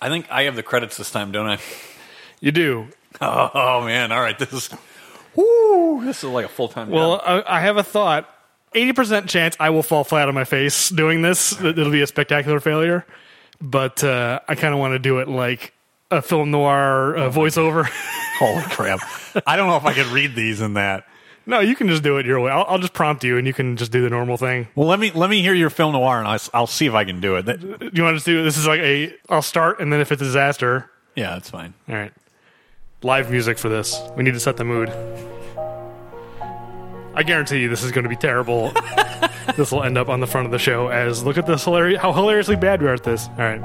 I think I have the credits this time, don't I? You do. Oh, oh, man! All right, this is. Woo! This is like a full time. Well, I, I have a thought. Eighty percent chance I will fall flat on my face doing this. It'll be a spectacular failure. But uh, I kind of want to do it like a film noir uh, voiceover. holy crap! I don't know if I could read these in that. No, you can just do it your way. I'll, I'll just prompt you, and you can just do the normal thing. Well, let me let me hear your film noir, and I'll, I'll see if I can do it. That- Do you want to do this? Is like a. I'll start, and then if it's a disaster, yeah, that's fine. all right. Live music for this. We need to set the mood. I guarantee you this is going to be terrible. this will end up on the front of the show as look at this hilarious how hilariously bad we are at this. All right.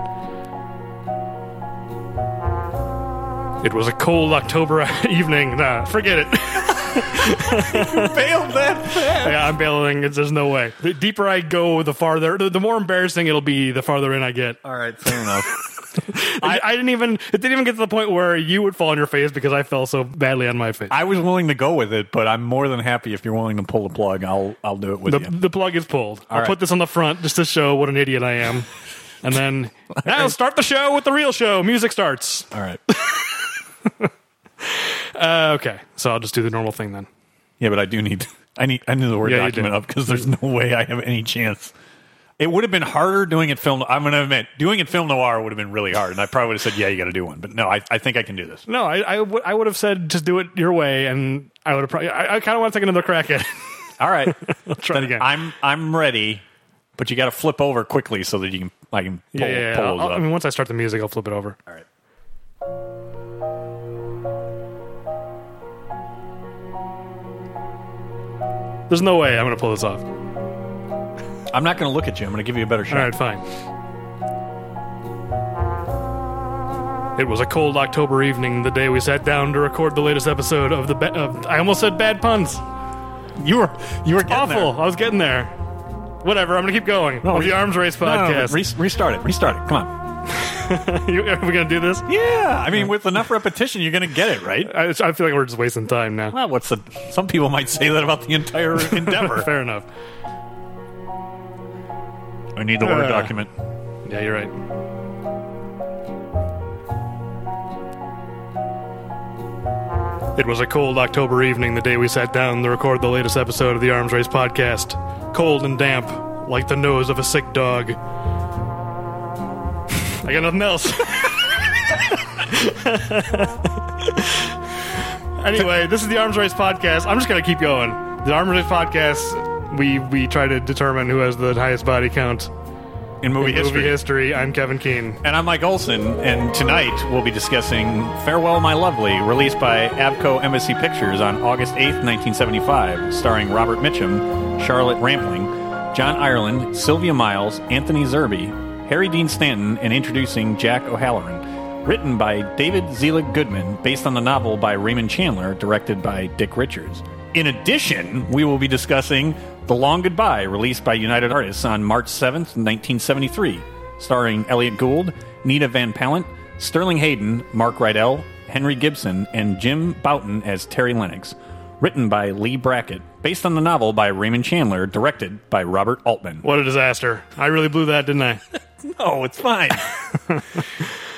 It was a cold October evening. Nah, forget it. Failed that. Yeah, I'm bailing. It's, there's no way. The deeper I go, the farther, the, the more embarrassing it'll be. The farther in I get. All right, fair enough. I, I didn't even. It didn't even get to the point where you would fall on your face because I fell so badly on my face. I was willing to go with it, but I'm more than happy if you're willing to pull the plug. I'll I'll do it with the, you. the plug is pulled. I'll right. put this on the front just to show what an idiot I am. And then now start the show with the real show. Music starts. All right. Uh, okay, so I'll just do the normal thing then. Yeah, but I do need I need I need the word Yeah, you document do. up because there's no way I have any chance. It would have been harder doing it film. I'm going to admit, doing it film noir would have been really hard, and I probably would have said, "Yeah, you got to do one." But no, I, I think I can do this. No, I I would I would have said just do it your way, and I would have probably. I, I kind of want to take another crack at it. All right, try it again. I'm I'm ready, but you got to flip over quickly so that you can I can pull, yeah, yeah, yeah. pull I'll- up. I mean, once I start the music, I'll flip it over. All right. There's no way I'm going to pull this off. I'm not going to look at you. I'm going to give you a better shot. All right, fine. It was a cold October evening, the day we sat down to record the latest episode of the. Ba- of, I almost said bad puns. You were you were getting Awful. there. I was getting there. Whatever. I'm going to keep going. No, the Arms Race No, no, no, podcast. re- restart it. Restart it. Come on. You- are we to do this? Yeah, I mean, with enough repetition, you're to get it right. I, I feel like we're just wasting time now. Well, what's the? Some people might say that about the entire endeavor. Fair enough. I need the word Uh. document. Yeah, you're right. It was a cold October evening the day we sat down to record the latest episode of the Arms Race podcast. Cold and damp, like the nose of a sick dog. I got nothing else. anyway, this is the Arms Race podcast. I'm just going to keep going. The Arms Race podcast, we, we try to determine who has the highest body count In movie in history. movie history. I'm Kevin Keene. And I'm Mike Olson, and tonight we'll be discussing Farewell My Lovely, released by AVCO Embassy Pictures on August 8th, 1975, starring Robert Mitchum, Charlotte Rampling, John Ireland, Sylvia Miles, Anthony Zerbe, Harry Dean Stanton, and introducing Jack O'Halloran. Written by David Zelig Goodman, based on the novel by Raymond Chandler, directed by Dick Richards. In addition, we will be discussing The Long Goodbye, released by United Artists on March 7th, 1973, starring Elliott Gould, Nina Van Pallandt, Sterling Hayden, Mark Rydell, Henry Gibson, and Jim Bouton as Terry Lennox. Written by Leigh Brackett, based on the novel by Raymond Chandler, directed by Robert Altman. What a disaster. I really blew that, didn't I? no, it's fine.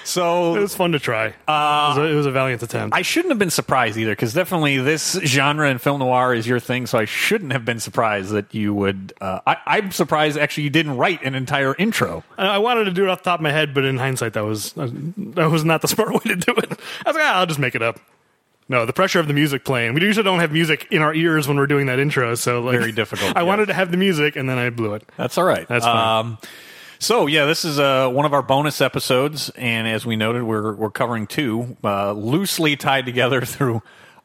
So it was fun to try. it, was a, it was a valiant attempt. I shouldn't have been surprised either, because definitely this genre in film noir is your thing. So I shouldn't have been surprised that you would. Uh, I, I'm surprised actually you didn't write an entire intro. I, I wanted to do it off the top of my head, but in hindsight, that was uh, that was not the smart way to do it. I was like, ah, I'll just make it up. No, the pressure of the music playing. We usually don't have music in our ears when we're doing that intro, so like, Very difficult, I wanted to have the music, and then I blew it. That's all right. That's fine. Um, so yeah, this is uh, one of our bonus episodes, and as we noted, we're we're covering two uh, loosely tied together through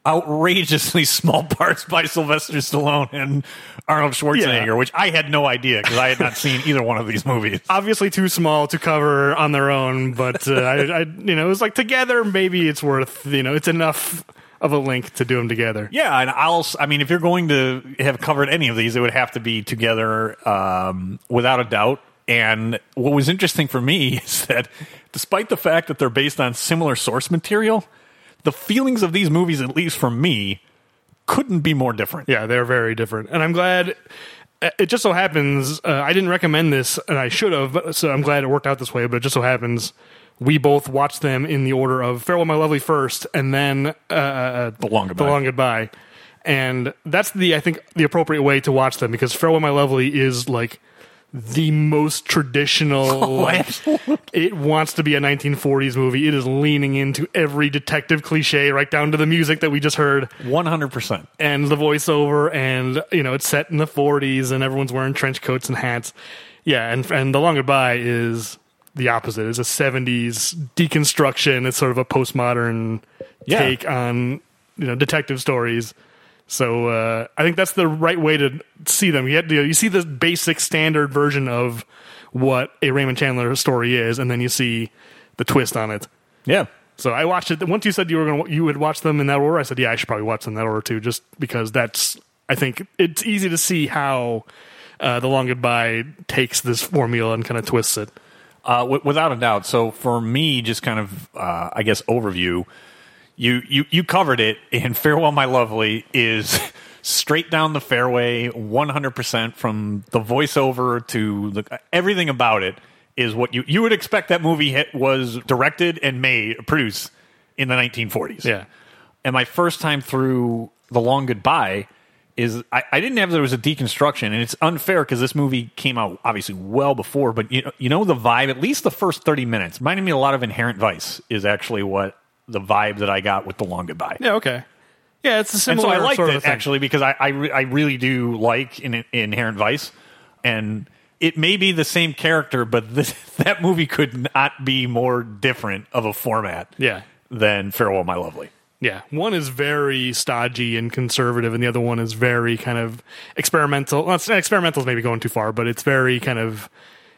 outrageously small parts by Sylvester Stallone and Arnold Schwarzenegger, Yeah. which I had no idea because I had not seen either one of these movies. Obviously, too small to cover on their own, but uh, I, I, you know, it was like together. Maybe it's worth, you know, it's enough of a link to do them together. Yeah, and I'll. I mean, if you're going to have covered any of these, it would have to be together, um, without a doubt. And what was interesting for me is that, despite the fact that they're based on similar source material, the feelings of these movies, at least for me, couldn't be more different. Yeah, they're very different, and I'm glad. It just so happens uh, I didn't recommend this, and I should have. So I'm glad it worked out this way. But it just so happens we both watched them in the order of Farewell My Lovely first, and then uh, uh, The Long Goodbye. The Long Goodbye. And that's the I think the appropriate way to watch them because Farewell My Lovely is like the most traditional. like, it wants to be a 1940s movie. It is leaning into every detective cliche, right down to the music that we just heard, One hundred percent. and the voiceover, and you know it's set in the 40s, and everyone's wearing trench coats and hats. Yeah, and and the Long Goodbye is the opposite. It's a 70s deconstruction. It's sort of a postmodern Yeah. take on you know detective stories. So uh, I think that's the right way to see them. You, to, you see the basic standard version of what a Raymond Chandler story is, and then you see the twist on it. Yeah. So I watched it. Once you said you were going, to you would watch them in that order. I said, yeah, I should probably watch them in that order too, just because that's. I think it's easy to see how uh, the Long Goodbye takes this formula and kind of twists it. Uh, w- without a doubt. So for me, just kind of, uh, I guess, overview. You, you you covered it. And farewell, my lovely is straight down the fairway, one hundred percent from the voiceover to the everything about it is what you you would expect that movie hit, was directed and made produced in the nineteen forties. Yeah. And my first time through The Long Goodbye is I, I didn't have there was a deconstruction, and it's unfair because this movie came out obviously well before. But you know, you know the vibe. At least the first thirty minutes reminded me a lot of Inherent Vice. Is actually what the vibe that I got with The Long Goodbye. Yeah. Okay. Yeah, it's a and so similar I liked sort of it thing. actually because I I, re- I really do like in, in Inherent Vice, and it may be the same character, but this, that movie could not be more different of a format. Yeah. Than Farewell, My Lovely. Yeah, one is very stodgy and conservative, and the other one is very kind of experimental. Well, experimental is maybe going too far, but it's very kind of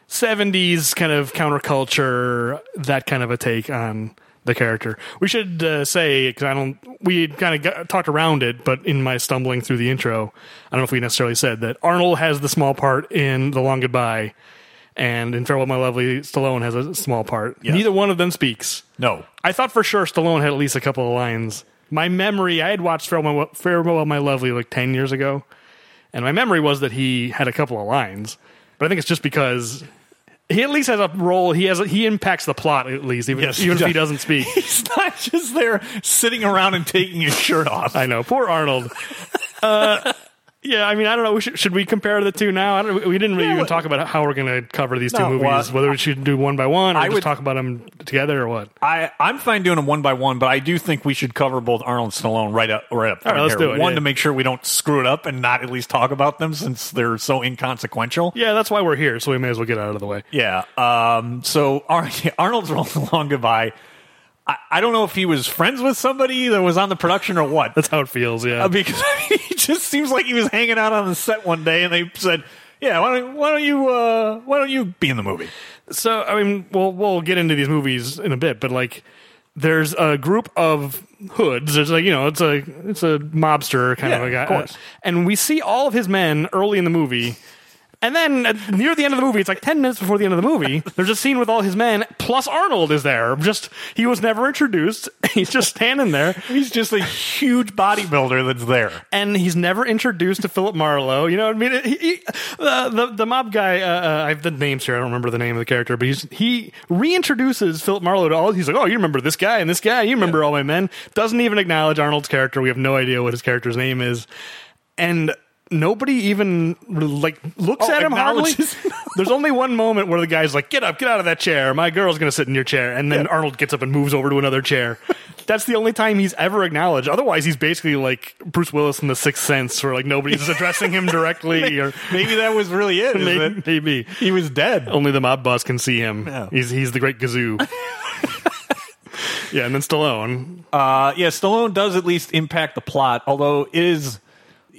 seventies kind of counterculture, that kind of a take on the character. We should uh, say because I don't. We kind of talked around it, but in my stumbling through the intro, I don't know if we necessarily said that Arnold has the small part in The Long Goodbye. And in Farewell, My Lovely, Stallone has a small part. Neither one of them speaks. No, I thought for sure Stallone had at least a couple of lines. My memory, I had watched Farewell, My, Farewell, My Lovely like 10 years ago, and my memory was that he had a couple of lines. But I think it's just because he at least has a role. He has a, he impacts the plot at least, even, Yes, even if he does. doesn't speak. He's not just there sitting around and taking his shirt off. I know, poor Arnold. Uh, yeah, I mean, I don't know. Should, should we compare the two now? I don't, we didn't really Yeah, even talk about how we're going to cover these two movies. well, whether we should do one by one or I just would- talk about them together or what. I, I'm fine doing them one by one, but I do think we should cover both Arnold and Stallone right up. Right up. All right, let's here. do it, One yeah. to make sure we don't screw it up and not at least talk about them since they're so inconsequential. Yeah, that's why we're here. So we may as well get out of the way. Yeah. Um, so Arnold's rolling along goodbye. I, I don't know if he was friends with somebody that was on the production or what. That's how it feels. Yeah. Uh, because he just seems like he was hanging out on the set one day, and they said, "Yeah, why don't, why don't you uh, why don't you be in the movie?" So I mean, we'll we'll get into these movies in a bit, but like, there's a group of hoods. There's like you know, it's a it's a mobster kind Yeah, of a guy, of course. and we see all of his men early in the movie. And then at, near the end of the movie, it's like ten minutes before the end of the movie. There's a scene with all his men, plus Arnold is there. Just he was never introduced. He's just standing there, He's just a huge bodybuilder that's there. and he's never introduced to Philip Marlowe. You know what I mean? He, he, uh, the the mob guy. Uh, uh, I have the names here. I don't remember the name of the character, but he's he reintroduces Philip Marlowe to all. He's like, oh, you remember this guy and this guy. You remember all my men. Doesn't even acknowledge Arnold's character. We have no idea what his character's name is, and. Nobody even like looks Oh, at him hardly. There's only one moment where the guy's like, "Get up, get out of that chair. My girl's gonna sit in your chair." And then Arnold gets up and moves over to another chair. That's the only time he's ever acknowledged. Otherwise, he's basically like Bruce Willis in The Sixth Sense, where like nobody's addressing him directly, or Maybe that was really it. maybe, that maybe he was dead. only the mob boss can see him. Yeah. He's he's the great Gazoo. yeah, and then Stallone. Uh, yeah, Stallone does at least impact the plot, although it is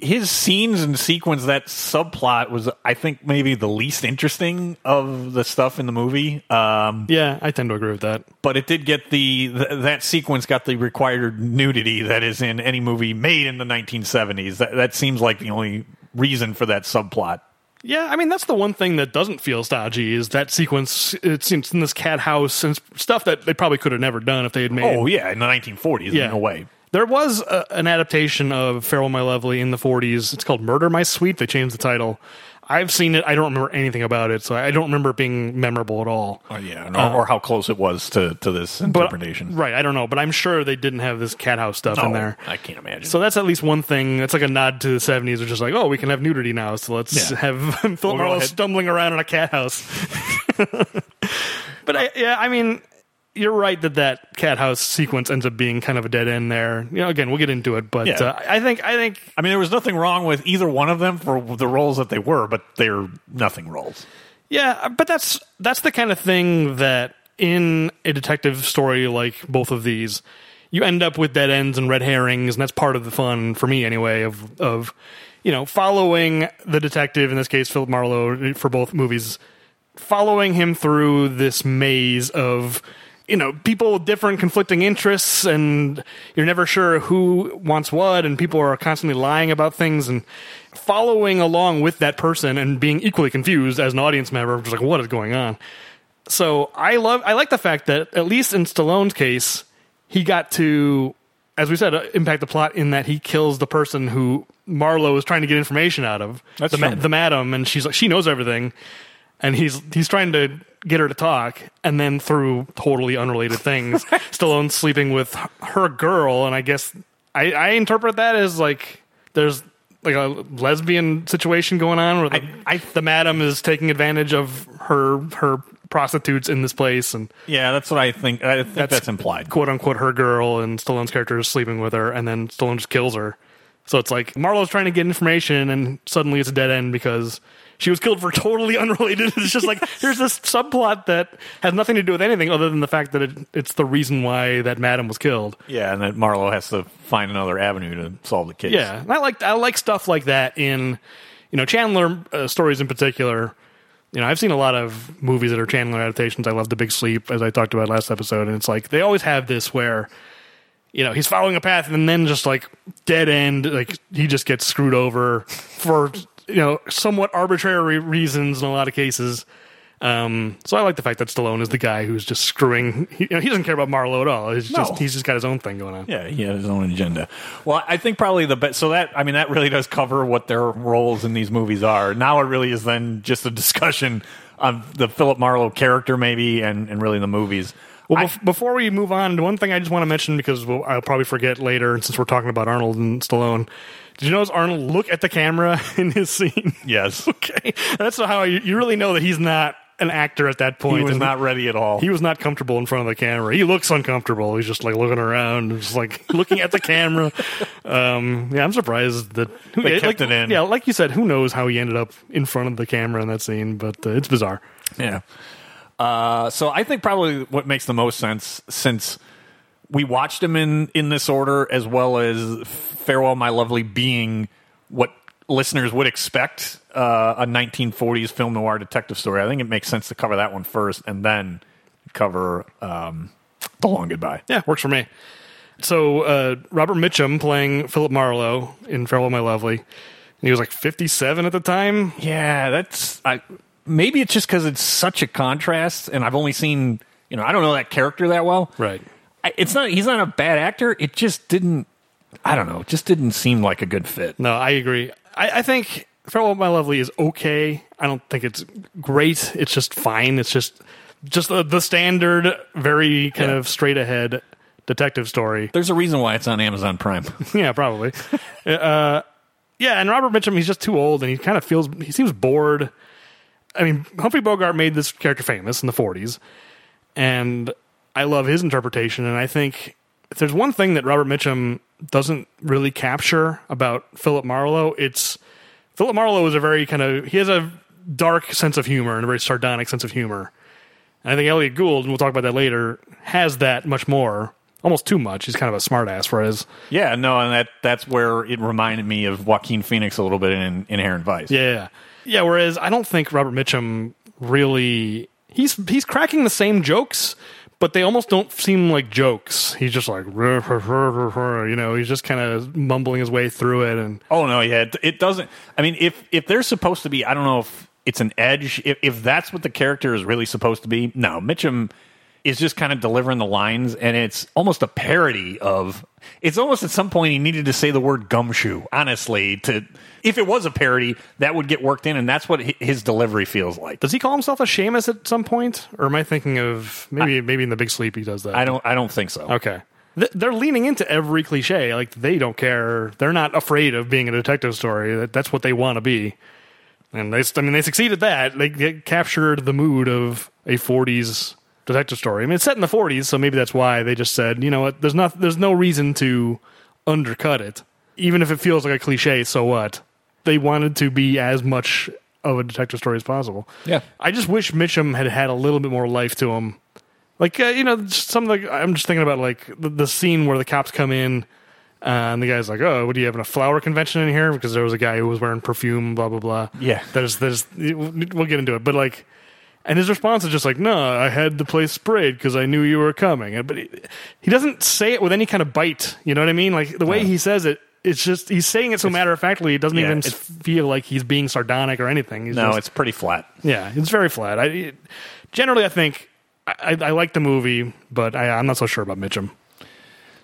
his scenes and sequence that subplot was, I think, maybe the least interesting of the stuff in the movie. Um, Yeah, I tend to agree with that. but it did get the th- that sequence got the required nudity that is in any movie made in the 1970s. That, that seems like the only reason for that subplot. Yeah, I mean that's the one thing that doesn't feel stodgy is that sequence. It's in this cat house and stuff that they probably could have never done if they had made. Oh yeah, in the 1940s, Yeah. in a way. There was a, an adaptation of Farewell My Lovely in the 40s. It's called Murder My Sweet. They changed the title. I've seen it. I don't remember anything about it, so I don't remember it being memorable at all. Oh, yeah, or, or how close it was to, to this But interpretation. right, I don't know, but I'm sure they didn't have this cat house stuff in there. I can't imagine. So that's at least one thing. It's like a nod to the '70s, which is like, oh, we can have nudity now. So let's Yeah. have Philip go Marlowe stumbling around in a cat house. but I, yeah, I mean, you're right that that cat house sequence ends up being kind of a dead end there. You know, again, we'll get into it, but Yeah. uh, I think I think I mean, there was nothing wrong with either one of them for the roles that they were, but they're nothing roles. Yeah, but that's that's the kind of thing that in a detective story like both of these, you end up with dead ends and red herrings, and that's part of the fun for me anyway. Of of you know following the detective in this case, Philip Marlowe for both movies, following him through this maze of you know people with different conflicting interests and you're never sure who wants what and people are constantly lying about things and following along with that person and being equally confused as an audience member just like what is going on? So i love i like the fact that at least in stallone's case he got to as we said uh, impact the plot in that he kills the person who marlowe is trying to get information out of. That's the, ma- the madam and she's like she knows everything. And he's he's trying to get her to talk and then through totally unrelated things stallone's sleeping with her girl and i guess i i interpret that as like there's like a lesbian situation going on where the, I- the madam is taking advantage of her her prostitutes in this place and Yeah, that's what I think. I think that's, implied. quote unquote her girl and Stallone's character is sleeping with her and then Stallone just kills her. So it's like Marlowe's trying to get information and suddenly it's a dead end because she was killed for totally unrelated. It's just like here's this subplot that has nothing to do with anything other than the fact that it, it's the reason why that madam was killed. Yeah, and that Marlowe has to find another avenue to solve the case. Yeah, and I like I like stuff like that in you know Chandler uh, stories in particular. You know, I've seen a lot of movies that are Chandler adaptations. I love The Big Sleep, as I talked about last episode, and it's like they always have this where you know he's following a path and then just like dead end, like he just gets screwed over for you know somewhat arbitrary reasons in a lot of cases. Um, so I like the fact that Stallone is the guy who's just screwing. He, you know, he doesn't care about Marlowe at all. He's No. just he's just got his own thing going on. Yeah, he had his own agenda. Well, I think probably the best. So that I mean, that really does cover what their roles in these movies are. Now it really is then just a discussion of the Philip Marlowe character, maybe, and and really the movies. Well, I- bef- before we move on, one thing I just want to mention because we'll, I'll probably forget later, and since we're talking about Arnold and Stallone, did you notice Arnold look at the camera in his scene? yes, okay, that's how you, you really know that he's not an actor at that point. he was not ready at all. He was not comfortable in front of the camera. He looks uncomfortable. He's just like looking around, just like looking at the camera. Um, yeah, I'm surprised that They kept like, it in. Yeah, like you said, who knows how he ended up in front of the camera in that scene? But uh, it's bizarre. Yeah. Uh, so I think probably what makes the most sense since we watched him in in this order as well as Farewell My Lovely being what listeners would expect uh, a 1940s film noir detective story. I think it makes sense to cover that one first and then cover um, The Long Goodbye. Yeah, works for me. So uh, Robert Mitchum playing Philip Marlowe in Farewell My Lovely. and He was like 57 at the time. Yeah, that's I. Maybe it's just because it's such a contrast, and I've only seen you know I don't know that character that well. Right. It's not he's not a bad actor. It just didn't. I don't know. It just didn't seem like a good fit. No, I agree. I, I think Farewell My Lovely is okay. I don't think it's great. It's just fine. It's just just the, the standard, very kind Yeah. of straight ahead detective story. There's a reason why it's on Amazon Prime. yeah, probably. uh, yeah, and Robert Mitchum, he's just too old, and he kind of feels he seems bored. I mean, Humphrey Bogart made this character famous in the '40s, and I love his interpretation. And I think if there's one thing that Robert Mitchum doesn't really capture about Philip Marlowe, it's Philip Marlowe is a very kind of he has a dark sense of humor and a very sardonic sense of humor. And I think Elliott Gould, and we'll talk about that later, has that much more, almost too much. He's kind of a smartass, whereas yeah, no, and that that's where it reminded me of Joaquin Phoenix a little bit in Inherent Vice. Yeah, yeah, yeah. Whereas I don't think Robert Mitchum really he's he's cracking the same jokes, but they almost don't seem like jokes. He's just like you know, he's just kind of mumbling his way through it, and Oh no, yeah, it, it doesn't. I mean, if if they're supposed to be, I don't know if it's an edge. If if that's what the character is really supposed to be, no, Mitchum. Is just kind of delivering the lines, and it's almost a parody of. It's almost at some point he needed to say the word gumshoe. Honestly, to if it was a parody, that would get worked in, and that's what his delivery feels like. Does he call himself a shamus at some point, or am I thinking of maybe maybe in the Big Sleep he does that? I don't. I don't think so. Okay. They're leaning into every cliche. Like they don't care. They're not afraid of being a detective story. That's what they want to be. And they, I mean, they succeeded that. They, they captured the mood of a '40s detective story. I mean, it's set in the '40s, so maybe that's why they just said, you know what? There's not. There's no reason to undercut it, even if it feels like a cliche. So what? They wanted to be as much of a detective story as possible. Yeah. I just wish Mitchum had had a little bit more life to him. Like uh, you know, some of the, I'm just thinking about like the, the scene where the cops come in, uh, and the guy's like, "Oh, what are you having a flower convention in here?" Because there was a guy who was wearing perfume, blah blah blah. Yeah. there's there's we'll get into it, but like, and his response is just like, "No, I had the place sprayed because I knew you were coming." But he, he doesn't say it with any kind of bite. You know what I mean? Like the way he says it. It's just he's saying it so matter of factly. It doesn't Yeah, even feel like he's being sardonic or anything. He's No, just- it's pretty flat. yeah, it's very flat. I generally, I think I, I like the movie, but I, I'm not so sure about Mitchum.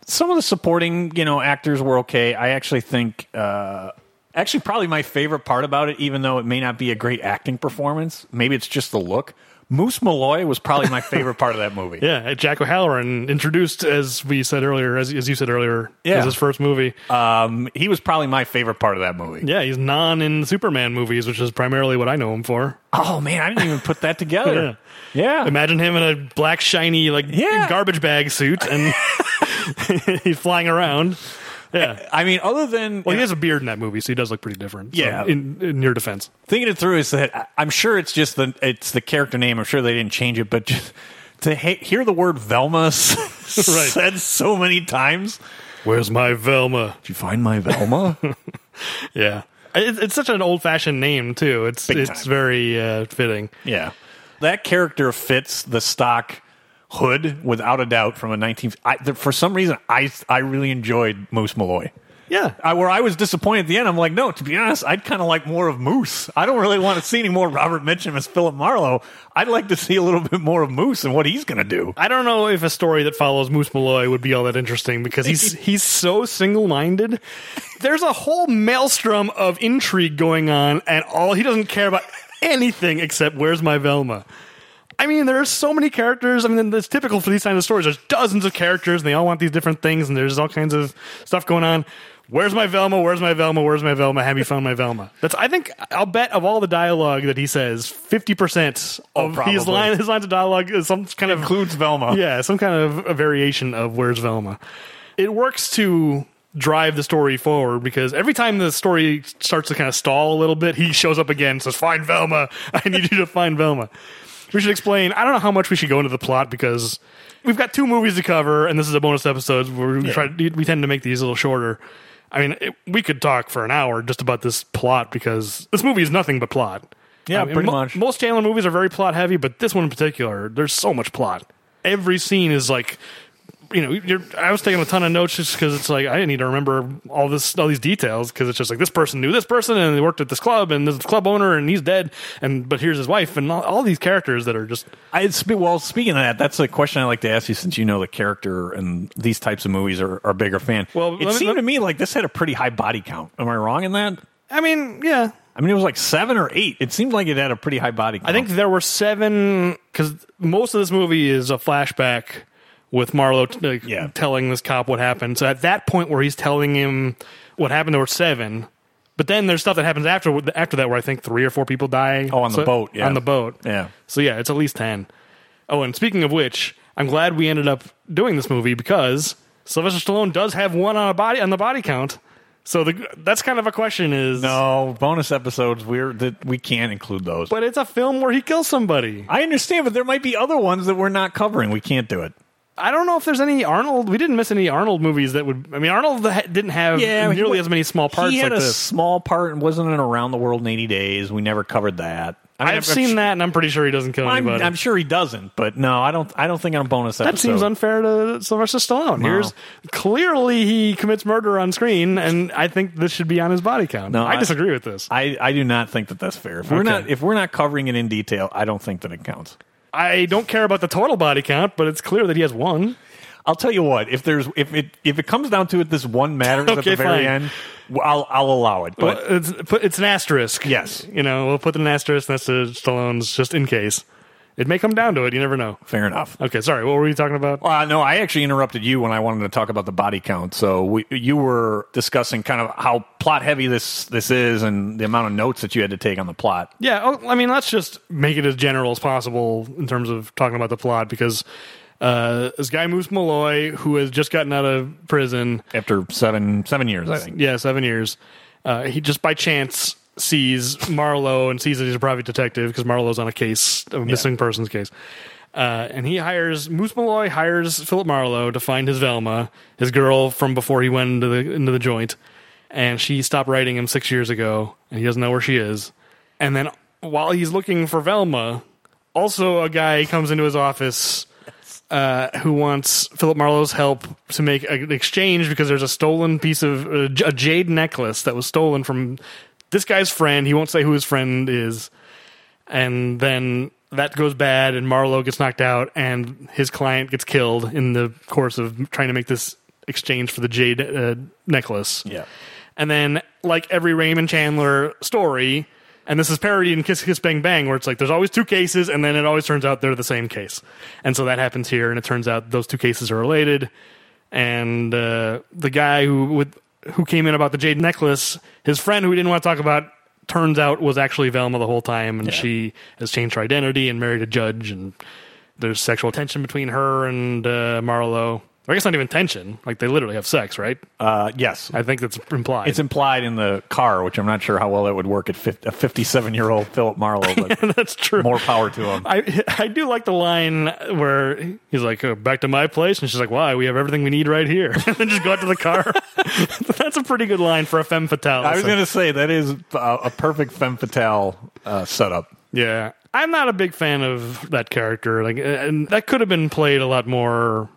some of the supporting you know actors were okay i actually think uh actually probably my favorite part about it even though it may not be a great acting performance maybe it's just the look moose malloy was probably my favorite part of that movie Yeah, Jack O'Halloran introduced, as we said earlier, as, as you said earlier, Yeah. as his first movie. um he was probably my favorite part of that movie yeah, he's non in Superman movies, which is primarily what I know him for. oh man i didn't even put that together yeah, Imagine him in a black shiny like Yeah. garbage bag suit, and he's flying around. Yeah. i mean other than Well, he has a beard in that movie, so he does look pretty different. So, Yeah. in, in your defense, thinking it through is that i'm sure it's just the it's the character name i'm sure they didn't change it but just to he- hear the word velma said so many times where's my Velma? did you find my velma Yeah, it, it's such an old fashioned name too. It's Big it's time. very uh, fitting. Yeah. That character fits the stock hood without a doubt from a 19th. I, for some reason I I really enjoyed Moose Malloy. Yeah, I, where I was disappointed at the end, I'm like, no, to be honest, I'd kind of like more of Moose. I don't really want to see any more Robert Mitchum as Philip Marlowe. I'd like to see a little bit more of Moose and what he's going to do. I don't know if a story that follows Moose Malloy would be all that interesting because he's he's so single minded. There's a whole maelstrom of intrigue going on, and all he doesn't care about anything except where's my Velma. I mean, there are so many characters. I mean, it's typical for these kinds of stories. There's dozens of characters, and they all want these different things, and there's all kinds of stuff going on. Where's my Velma? Where's my Velma? Where's my Velma? Have you found my Velma? That's. I think I'll bet of all the dialogue that he says, fifty percent oh, of his probably. line, his lines of dialogue is some kind of Includes Velma. yeah, some kind of a variation of Where's Velma. It works to drive the story forward because every time the story starts to kind of stall a little bit, he shows up again and says, Find Velma. I need you to find Velma. We should explain. I don't know how much we should go into the plot because we've got two movies to cover, and this is a bonus episode where we, try, we tend to make these a little shorter. I mean, it, we could talk for an hour just about this plot because this movie is nothing but plot. Yeah, I mean, pretty mo- much. Most Chandler movies are very plot heavy, but this one in particular, there's so much plot. Every scene is like, you know, you're, I was taking a ton of notes just because it's like I need to remember all this, all these details because it's just like this person knew this person and they worked at this club and this club owner and he's dead and but here's his wife and all, all these characters that are just I well, speaking of that, that's a question I like to ask you since you know the character and these types of movies are, are a bigger fan. Well, it me- seemed to me like this had a pretty high body count. Am I wrong in that? I mean, yeah. I mean, it was like seven or eight. It seemed like it had a pretty high body count. I think there were seven because most of this movie is a flashback with Marlowe t- like, Yeah. telling this cop what happened. So at that point where he's telling him what happened, there were seven. But then there's stuff that happens after after that where I think three or four people die. Oh, on the So- boat, yeah. on the boat. Yeah. So yeah, it's at least ten. Oh, and speaking of which, I'm glad we ended up doing this movie because Sylvester Stallone does have one on a body on the body count. So the, that's kind of a question is no bonus episodes. We're that we can't include those. but it's a film where he kills somebody. I understand, but there might be other ones that we're not covering. We can't do it. I don't know if there's any Arnold. We didn't miss any Arnold movies that would. I mean, Arnold didn't have Yeah, he nearly wa- as many small parts he had like a this. small part and wasn't in Around the World in 80 Days. We never covered that. I mean, I've seen that, and I'm pretty sure he doesn't kill I'm, anybody. I'm sure he doesn't, but no, I don't. I don't think on a bonus that episode. seems unfair to Sylvester Stallone. Here's clearly he commits murder on screen, and I think this should be on his body count. No, I, I- disagree with this. I, I do not think that that's fair. If we're Okay. not if we're not covering it in detail, I don't think that it counts. I don't care about the total body count, but it's clear that he has one. I'll tell you what. If there's if it if it comes down to it, this one matters at the very fine. end. I'll I'll allow it. But Well, it's it's an asterisk. Yes. you know we'll put an asterisk next to Stallone's just in case. It may come down to it. You never know. fair enough. Okay, sorry. What were you talking about? Well, no, I actually interrupted you when I wanted to talk about the body count. So we, you were discussing kind of how plot heavy this this is and the amount of notes that you had to take on the plot. Yeah, oh, I mean, let's just make it as general as possible in terms of talking about the plot because uh, this guy Moose Malloy, who has just gotten out of prison, After seven seven years, I think. yeah, seven years, uh, he just by chance sees Marlowe and sees that he's a private detective because Marlowe's on a case, a missing persons case. Uh, and he hires Moose Malloy hires Philip Marlowe to find his Velma, his girl from before he went into the into the joint, and she stopped writing him six years ago, and he doesn't know where she is. And then while he's looking for Velma, also a guy comes into his office uh, who wants Philip Marlowe's help to make an exchange because there's a stolen piece of uh, a jade necklace that was stolen from this guy's friend. He won't say who his friend is, and then that goes bad, and Marlowe gets knocked out, and his client gets killed in the course of trying to make this exchange for the jade uh, necklace. Yeah. And then, like every Raymond Chandler story, and this is parodied in Kiss Kiss Bang Bang, where it's like there's always two cases, and then it always turns out they're the same case. And so that happens here, and it turns out those two cases are related. And uh, the guy who with, who came in about the jade necklace, his friend who we didn't want to talk about, turns out was actually Velma the whole time, and she has changed her identity and married a judge, and there's sexual tension between her and uh, Marlowe. I guess not even tension; like they literally have sex, right? Uh, yes. I think that's implied. It's implied in the car, which I'm not sure how well it would work at 50, a 57 year old Philip Marlowe, but That's true. more power to him. I I do like the line where he's like, oh, "Back to my place," and she's like, "Why? We have everything we need right here." and then just go out to the car. That's a pretty good line for a femme fatale. I was So- going to say that is a, a perfect femme fatale uh, setup. yeah, I'm not a big fan of that character. Like, and that could have been played a lot more.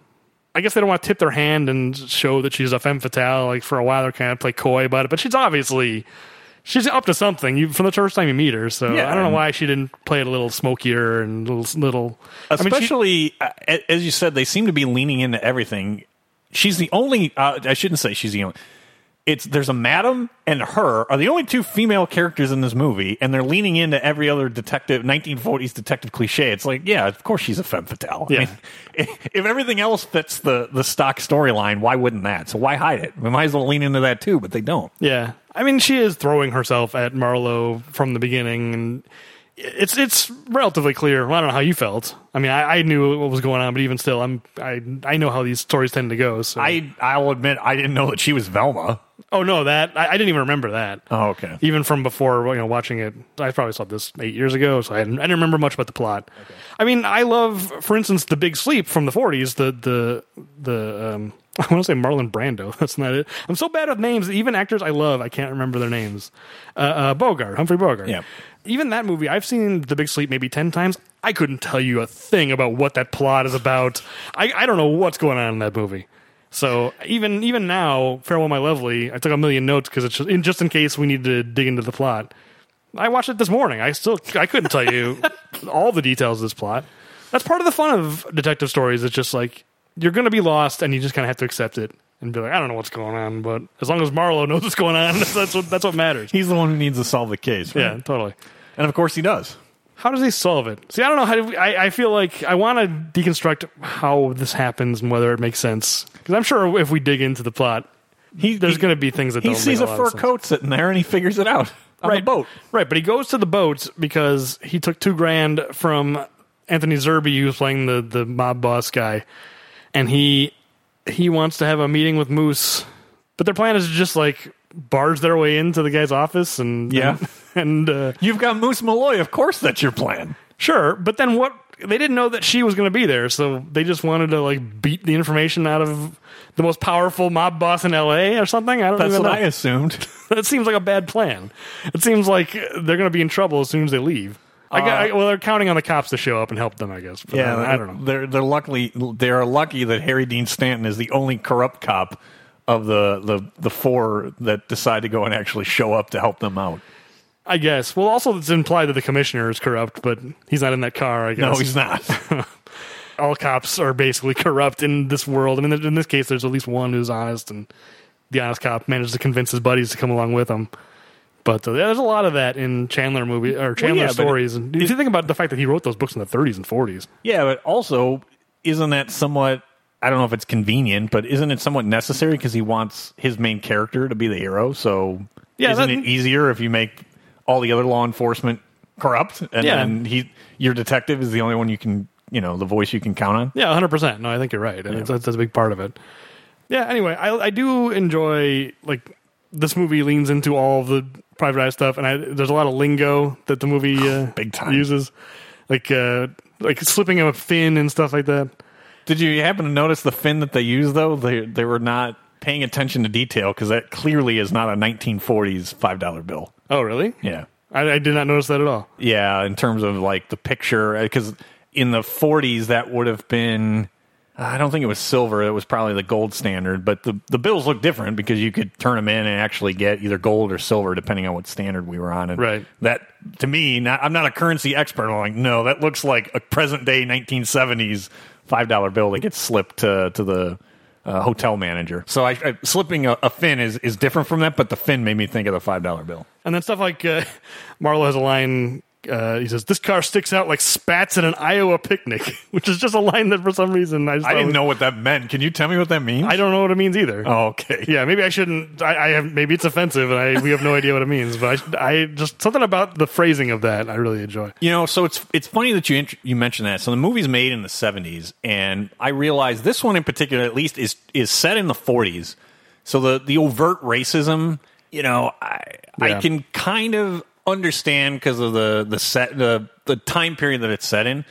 I guess they don't want to tip their hand and show that she's a femme fatale. Like for a while, they're kind of play coy about it, but she's obviously. She's up to something you, from the first time you meet her, so Yeah, I don't know why she didn't play it a little smokier and little little. I mean, she- Especially, uh, as you said, they seem to be leaning into everything. She's the only, uh, I shouldn't say she's the only. It's there's a madam and her are the only two female characters in this movie, and they're leaning into every other detective 1940s detective cliche. It's like, yeah, of course she's a femme fatale. Yeah. I mean, if everything else fits the the stock storyline, why wouldn't that? So why hide it? We might as well lean into that too, but they don't. Yeah, I mean, she is throwing herself at Marlowe from the beginning, and it's it's relatively clear. I don't know how you felt. I mean, I, I knew what was going on, but even still, I'm I I know how these stories tend to go. So I I'll admit I didn't know that she was Velma. Oh no, that I, I didn't even remember that. Oh, okay. Even from before, you know, watching it, I probably saw this eight years ago, so I didn't, I didn't remember much about the plot. I mean, I love, for instance, The Big Sleep from the '40s. The the the um, I want to say Marlon Brando. That's not it. I'm so bad with names. Even actors I love, I can't remember their names. Uh, uh, Bogart, Humphrey Bogart. Yeah. Even that movie, I've seen The Big Sleep maybe ten times. I couldn't tell you a thing about what that plot is about. I, I don't know what's going on in that movie. So even even now, Farewell My Lovely, I took a million notes because it's just in, just in case we need to dig into the plot. I watched it this morning. I still I couldn't tell you all the details of this plot. That's part of the fun of detective stories. It's just like you're going to be lost, and you just kind of have to accept it and be like, I don't know what's going on, but as long as Marlowe knows what's going on, that's what that's what matters. He's the one who needs to solve the case. Right? Yeah, totally. and of course he does. How does he solve it? See, I don't know how. To, I I feel like I want to deconstruct how this happens and whether it makes sense because I'm sure if we dig into the plot, He there's going to be things that He don't sees make a a, fur coat sitting there and he figures it out on right the boat. right but he goes to the boat because he took two grand from anthony zerbe who's playing the, the mob boss guy and he he wants to have a meeting with moose but their plan is to just like barge their way into the guy's office and Yeah. and, uh, You've got Moose Malloy. Of course, that's your plan. sure but then what they didn't know that she was going to be there so they just wanted to like beat the information out of the most powerful mob boss in la or something i don't That's even what know I assumed. that seems like a bad plan. It seems like they're going to be in trouble as soon as they leave. I, gu- I- well, they're counting on the cops to show up and help them, I guess. But yeah, I, I don't know. They're they're luckily they are lucky that Harry Dean Stanton is the only corrupt cop of the the the four that decide to go and actually show up to help them out. I guess. Well, also it's implied that the commissioner is corrupt, but he's not in that car. I guess. No, he's not. All cops are basically corrupt in this world. I mean, in this case, there's at least one who's honest, and the honest cop manages to convince his buddies to come along with him. But uh, there's a lot of that in Chandler movie or Chandler yeah, but stories. and if you think about the fact that he wrote those books in the 30s and 40s, yeah, but also, isn't that somewhat? I don't know if it's convenient, but isn't it somewhat necessary because he wants his main character to be the hero? So, Yeah, isn't that- it easier if you make all the other law enforcement corrupt, and Yeah. then he, your detective, is the only one you can, you know, the voice you can count on? Yeah, hundred percent. No, I think you're right. And it's that's, that's a big part of it. Yeah. Anyway, I I do enjoy like this movie leans into all of the private eye stuff, and I, there's a lot of lingo that the movie uh, Big time. uses, like uh, like slipping a fin and stuff like that. Did you happen to notice the fin that they used though? They they were not paying attention to detail because that clearly is not a 1940s five dollar bill. Oh, really? Yeah, I, I did not notice that at all. yeah. In terms of like the picture, because in the 40s that would have been. I don't think it was silver. It was probably the gold standard, but the the bills look different because you could turn them in and actually get either gold or silver depending on what standard we were on. And Right. That to me, not, I'm not a currency expert. I'm like, no, that looks like a present day 1970s five dollar bill that gets slipped to to the uh, hotel manager. So I, I slipping a, a fin is is different from that, but the fin made me think of the five dollar bill. And then stuff like uh, Marlowe has a line. Uh, he says, "This car sticks out like spats at an Iowa picnic," which is just a line that for some reason I just I didn't was- know what that meant. Can you tell me what that means? I don't know what it means either. Oh, okay. Yeah, maybe I shouldn't. I, I have maybe it's offensive, and I, we have no idea what it means. But I, I just something about the phrasing of that I really enjoy. You know, so it's it's funny that you int- you mentioned that. So the movie's made in the '70s, and I realize this one in particular, at least, is is set in the '40s. So the the overt racism, you know, I Yeah. I can kind of understand because of the the set the the time period that it's set in.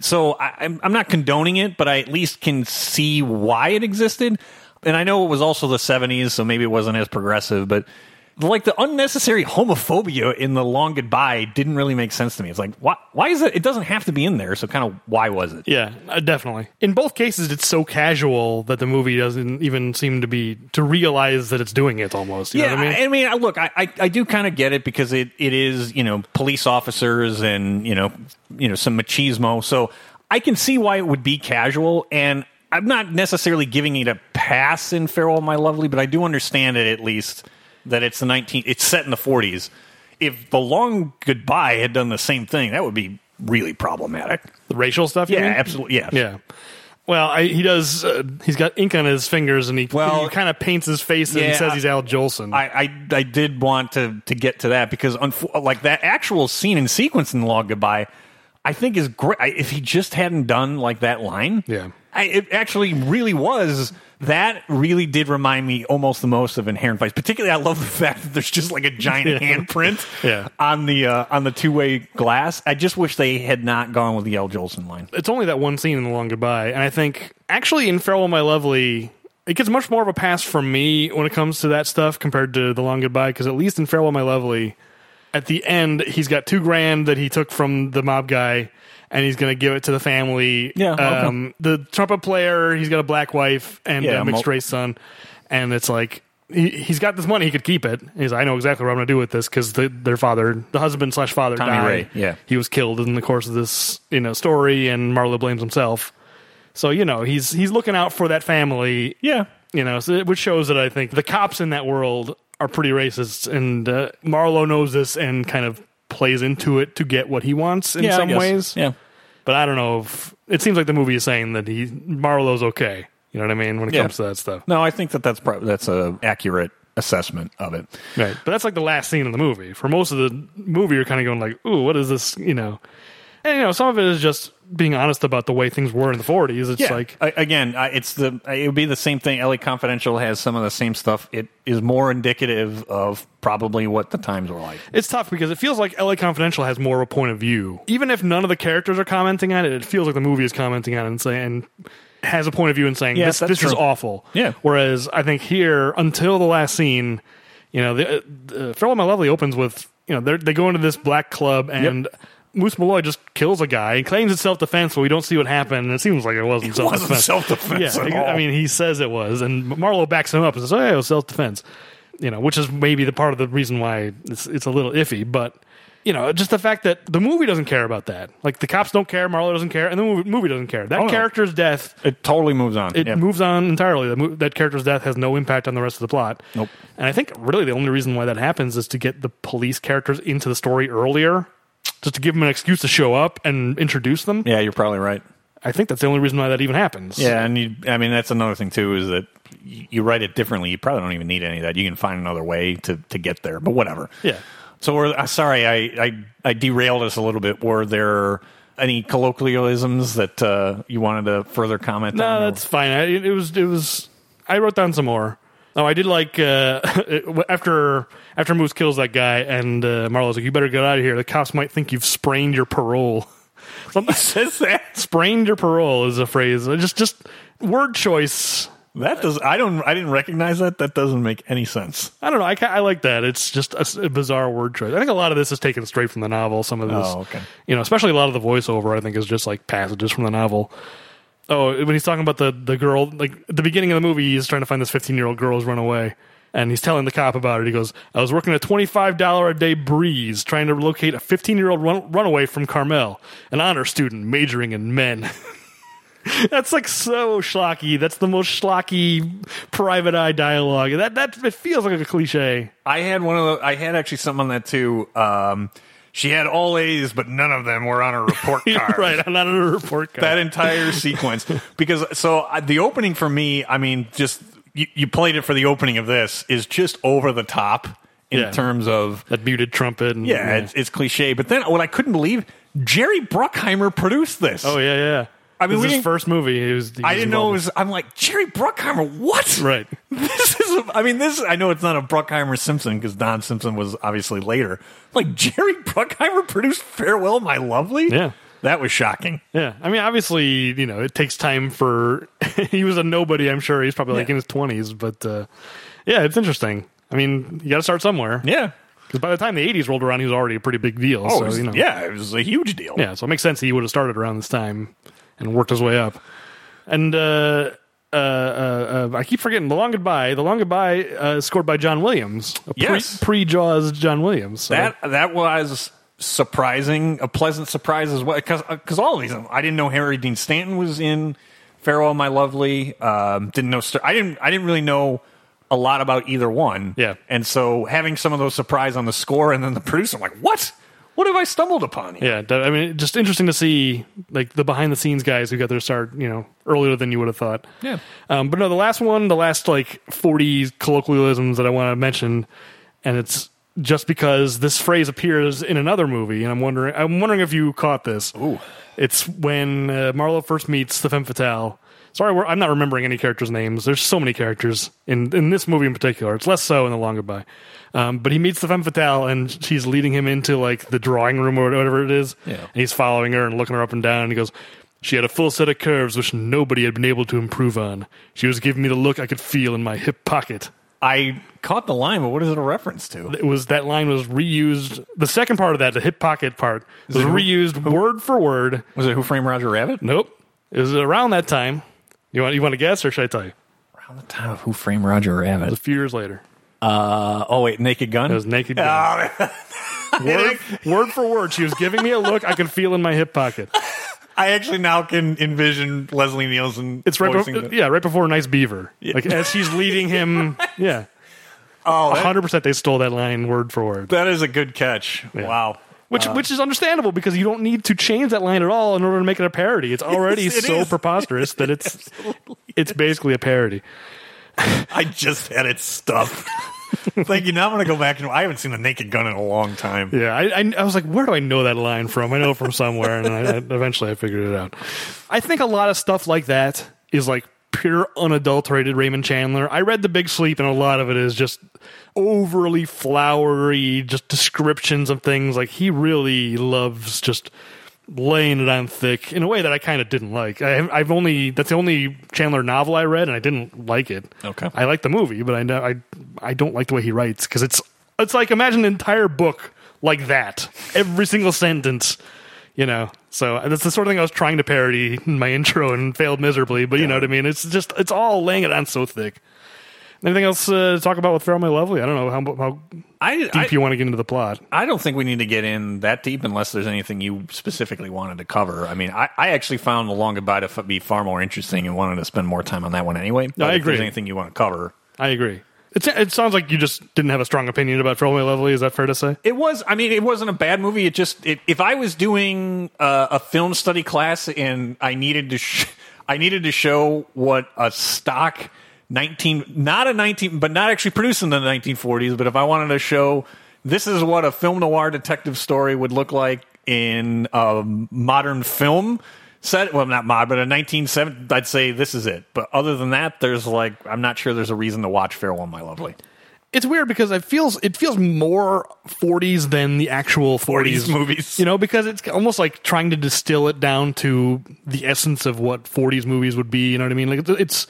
So I, I'm I'm not condoning it, but I at least can see why it existed. And I know it was also the '70s, so maybe it wasn't as progressive, but like the unnecessary homophobia in the long goodbye didn't really make sense to me. It's like why why is it? It doesn't have to be in there. So kind of why was it? Yeah, uh, definitely. In both cases, it's so casual that the movie doesn't even seem to be to realize that it's doing it. Almost, you yeah, know what I mean? I mean, look, I, I, I do kind of get it because it, it is, you know, police officers and, you know, you know, some machismo. So I can see why it would be casual. And I'm not necessarily giving it a pass in Farewell, My Lovely, but I do understand it at least that it's the 19, it's set in the 40s. If The Long Goodbye had done the same thing, that would be really problematic. the racial stuff. you Yeah, mean? absolutely. Yeah. Yeah. Well, I, he does. Uh, he's got ink on his fingers, and he, Well, he kind of paints his face and yeah, says he's Al Jolson. I, I I did want to to get to that because unfo- like that actual scene and sequence in the Long Goodbye, I think is great. If he just hadn't done like that line, Yeah. I, it actually really was. That really did remind me almost the most of Inherent Vice. Particularly, I love the fact that there's just like a giant handprint Yeah. on the uh, on the two way glass. I just wish they had not gone with the Al Jolson line. it's only that one scene in the long goodbye and i think actually in farewell my lovely it gets much more of a pass from me when it comes to that stuff compared to the long goodbye because at least in farewell my lovely at the end he's got two grand that he took from the mob guy and he's going to give it to the family. Yeah, okay. um, the trumpet player he's got a black wife and Yeah, a mixed race son. And it's like he, he's got this money he could keep it. He's like, i know exactly what i'm going to do with this because the, their father the husband slash father Tommy died. Ray, yeah. he was killed in the course of this you know story and marlowe blames himself. So you know he's he's looking out for that family. Yeah, you know so, which shows that i think the cops in that world are pretty racist and uh, marlowe knows this and kind of plays into it to get what he wants in yeah, some ways. Yeah. But i don't know if it seems like the movie is saying that he Marlowe's okay you know what i mean when it Yeah. comes to that stuff No, I think that that's probably that's a accurate assessment of it. Right. But that's like the last scene in the movie. For most of the movie, you're kind of going like, ooh, what is this? You know, and you know, some of it is just being honest about the way things were in the 40s. It's like, A- again, I- it's the it would be the same thing. LA Confidential has some of the same stuff. It is more indicative of probably what the times were like. it's tough because it feels like LA Confidential has more of a point of view. Even if none of the characters are commenting on it, it feels like the movie is commenting on it and saying, has a point of view and saying, Yes, this, this is awful. Yeah. Whereas I think here, until the last scene, you know, the, uh, Farewell My Lovely opens with, you know, they go into this black club and. Moose Malloy just kills a guy. and claims it's self defense, but we don't see what happened. And it seems like it wasn't self wasn't defense. self-defense Yeah, at I mean, he says it was, and Marlowe backs him up and says, "Oh, yeah, it was self defense." you know, which is maybe the part of the reason why it's it's a little iffy. But you know, just the fact that the movie doesn't care about that. Like the cops don't care, Marlowe doesn't care, and the movie, movie doesn't care. That Oh, no. character's death It totally moves on. it Yeah. moves on entirely. Mo- that character's death has no impact on the rest of the plot. Nope. And I think really the only reason why that happens is to get the police characters into the story earlier, just to give them an excuse to show up and introduce them. Yeah, you're probably right. I think that's the only reason why that even happens. Yeah, and you, I mean that's another thing too is that you write it differently. You probably don't even need any of that. You can find another way to to get there. But whatever. Yeah. So we're uh, sorry, I, I I derailed us a little bit. Were there any colloquialisms that uh, you wanted to further comment on? No, that's fine. I, it was it was. I wrote down some more. Oh, I did like uh, after after Moose kills that guy, and uh, Marlowe's like, "You better get out of here. The cops might think you've sprained your parole." Something says that. sprained your parole is a phrase. Just just word choice. That does. I don't. I didn't recognize that. That doesn't make any sense. I don't know. I, I like that. It's just a bizarre word choice. I think a lot of this is taken straight from the novel. Some of this, Oh, okay. you know, especially a lot of the voiceover. I think is just like passages from the novel. Oh, when he's talking about the the girl, like at the beginning of the movie, he's trying to find this fifteen year old girl who's run away, and he's telling the cop about it. He goes, "I was working a twenty five dollar a day breeze, trying to locate a fifteen year old run, runaway from Carmel, an honor student majoring in men." That's like so schlocky. That's the most schlocky private eye dialogue. That that it feels like a cliche. I had one of the. I had actually something on that too. Um, she had all A's, but none of them were on her report card. right, not in a report card. that entire sequence because so uh, the opening for me i mean just you, you played it for the opening of this is just over the top in Yeah. terms of that muted trumpet. And, yeah, It's, it's cliche but then what i couldn't believe jerry bruckheimer produced this oh yeah, yeah. I mean, This we is his first movie. He was, he i didn't know it was i'm like jerry bruckheimer what right. this is a, i mean this i know it's not a bruckheimer simpson because don simpson was obviously later like jerry bruckheimer produced farewell my lovely Yeah. that was shocking Yeah, I mean, obviously, you know, it takes time for. he was a nobody. I'm sure he's probably like Yeah. in his 20s, but uh, yeah, it's interesting. I mean, you got to start somewhere. yeah Because by the time the 80s rolled around, he was already a pretty big deal. oh so you know, yeah it was a huge deal Yeah, so it makes sense that he would have started around this time and worked his way up. And uh, uh, uh, uh, I keep forgetting the Long Goodbye. The Long Goodbye uh, is scored by John Williams, Yes. pre Jaws John Williams. So, That that was surprising, a pleasant surprise as well. Because all of these, I didn't know Harry Dean Stanton was in Farewell, My Lovely. Um, didn't know. I didn't. I didn't really know a lot about either one. Yeah. and so having some of those surprise on the score and then the producer, I'm like, what? What have I stumbled upon here? yeah, I mean, just interesting to see like the behind the scenes guys who got their start, you know, earlier than you would have thought. Yeah. Um, but no, the last one, the last like 40 colloquialisms that I want to mention, and it's just because this phrase appears in another movie, and I'm wondering, I'm wondering if you caught this. Ooh. It's when uh, Marlowe first meets the femme fatale. Sorry, we're, I'm not remembering any characters' names. There's so many characters in in this movie in particular. It's less so in the Long Goodbye. Um, but he meets the femme fatale, and she's leading him into like the drawing room or whatever it is. Yeah. And he's following her and looking her up and down. And he goes, "She had a full set of curves which nobody had been able to improve on. She was giving me the look I could feel in my hip pocket." I caught the line, but what is it a reference to? It was that line was reused. The second part of that, the hip pocket part, was it who- reused word for word Was it Who Framed Roger Rabbit? Nope. It was around that time. You want you want to guess or should I tell you? Around the time of Who Framed Roger was a few years later. Uh, oh wait, Naked Gun. It was Naked Gun. Oh, word, word for word. She was giving me a look I could feel in my hip pocket. I actually now can envision Leslie Nielsen. It's right before, the- yeah, right before Nice Beaver. Like as she's leading him, yeah. Oh, hundred percent they stole that line word for word. that is a good catch. Wow. Which uh-huh. which is understandable because you don't need to change that line at all in order to make it a parody. It's already Yes, it so is. preposterous that it's it's basically a parody. I just had it stuffed. Thank you. Now I'm going to go back and I haven't seen the Naked Gun in a long time. Yeah, I, I, I was like, where do I know that line from? I know it from somewhere, and I, I, eventually I figured it out. I think a lot of stuff like that is like pure unadulterated Raymond Chandler. I read The Big Sleep, and a lot of it is just overly flowery, just descriptions of things. Like he really loves just laying it on thick in a way that I kind of didn't like. I, I've only that's the only Chandler novel I read, and I didn't like it. Okay. I like the movie, but I know I I don't like the way he writes because it's it's like imagine an entire book like that, every single sentence, you know. So that's the sort of thing I was trying to parody in my intro and failed miserably. But you know what I mean? It's just it's all laying it on so thick. Anything else uh, to talk about with Farewell My Lovely? I don't know how, how I, deep I, you want to get into the plot. I don't think we need to get in that deep unless there's anything you specifically wanted to cover. I mean, I, I actually found The Long Goodbye to be far more interesting and wanted to spend more time on that one anyway. But I if there's agree. anything you want to cover, I agree. It's, it sounds like you just didn't have a strong opinion about Farewell Lovely. Is that fair to say? It was. I mean, it wasn't a bad movie. It just it, if I was doing uh, a film study class and I needed to, sh- I needed to show what a stock nineteen, not a nineteen, but not actually produced in the nineteen forties. But if I wanted to show this is what a film noir detective story would look like in a modern film set, well, not mod, but a nineteen seventy, I'd say this is it. But other than that, there's like I'm not sure there's a reason to watch Farewell, My Lovely. It's weird because it feels it feels more 40s than the actual 40s, 40s movies. You know, because it's almost like trying to distill it down to the essence of what 40s movies would be. You know what I mean? Like it's- it's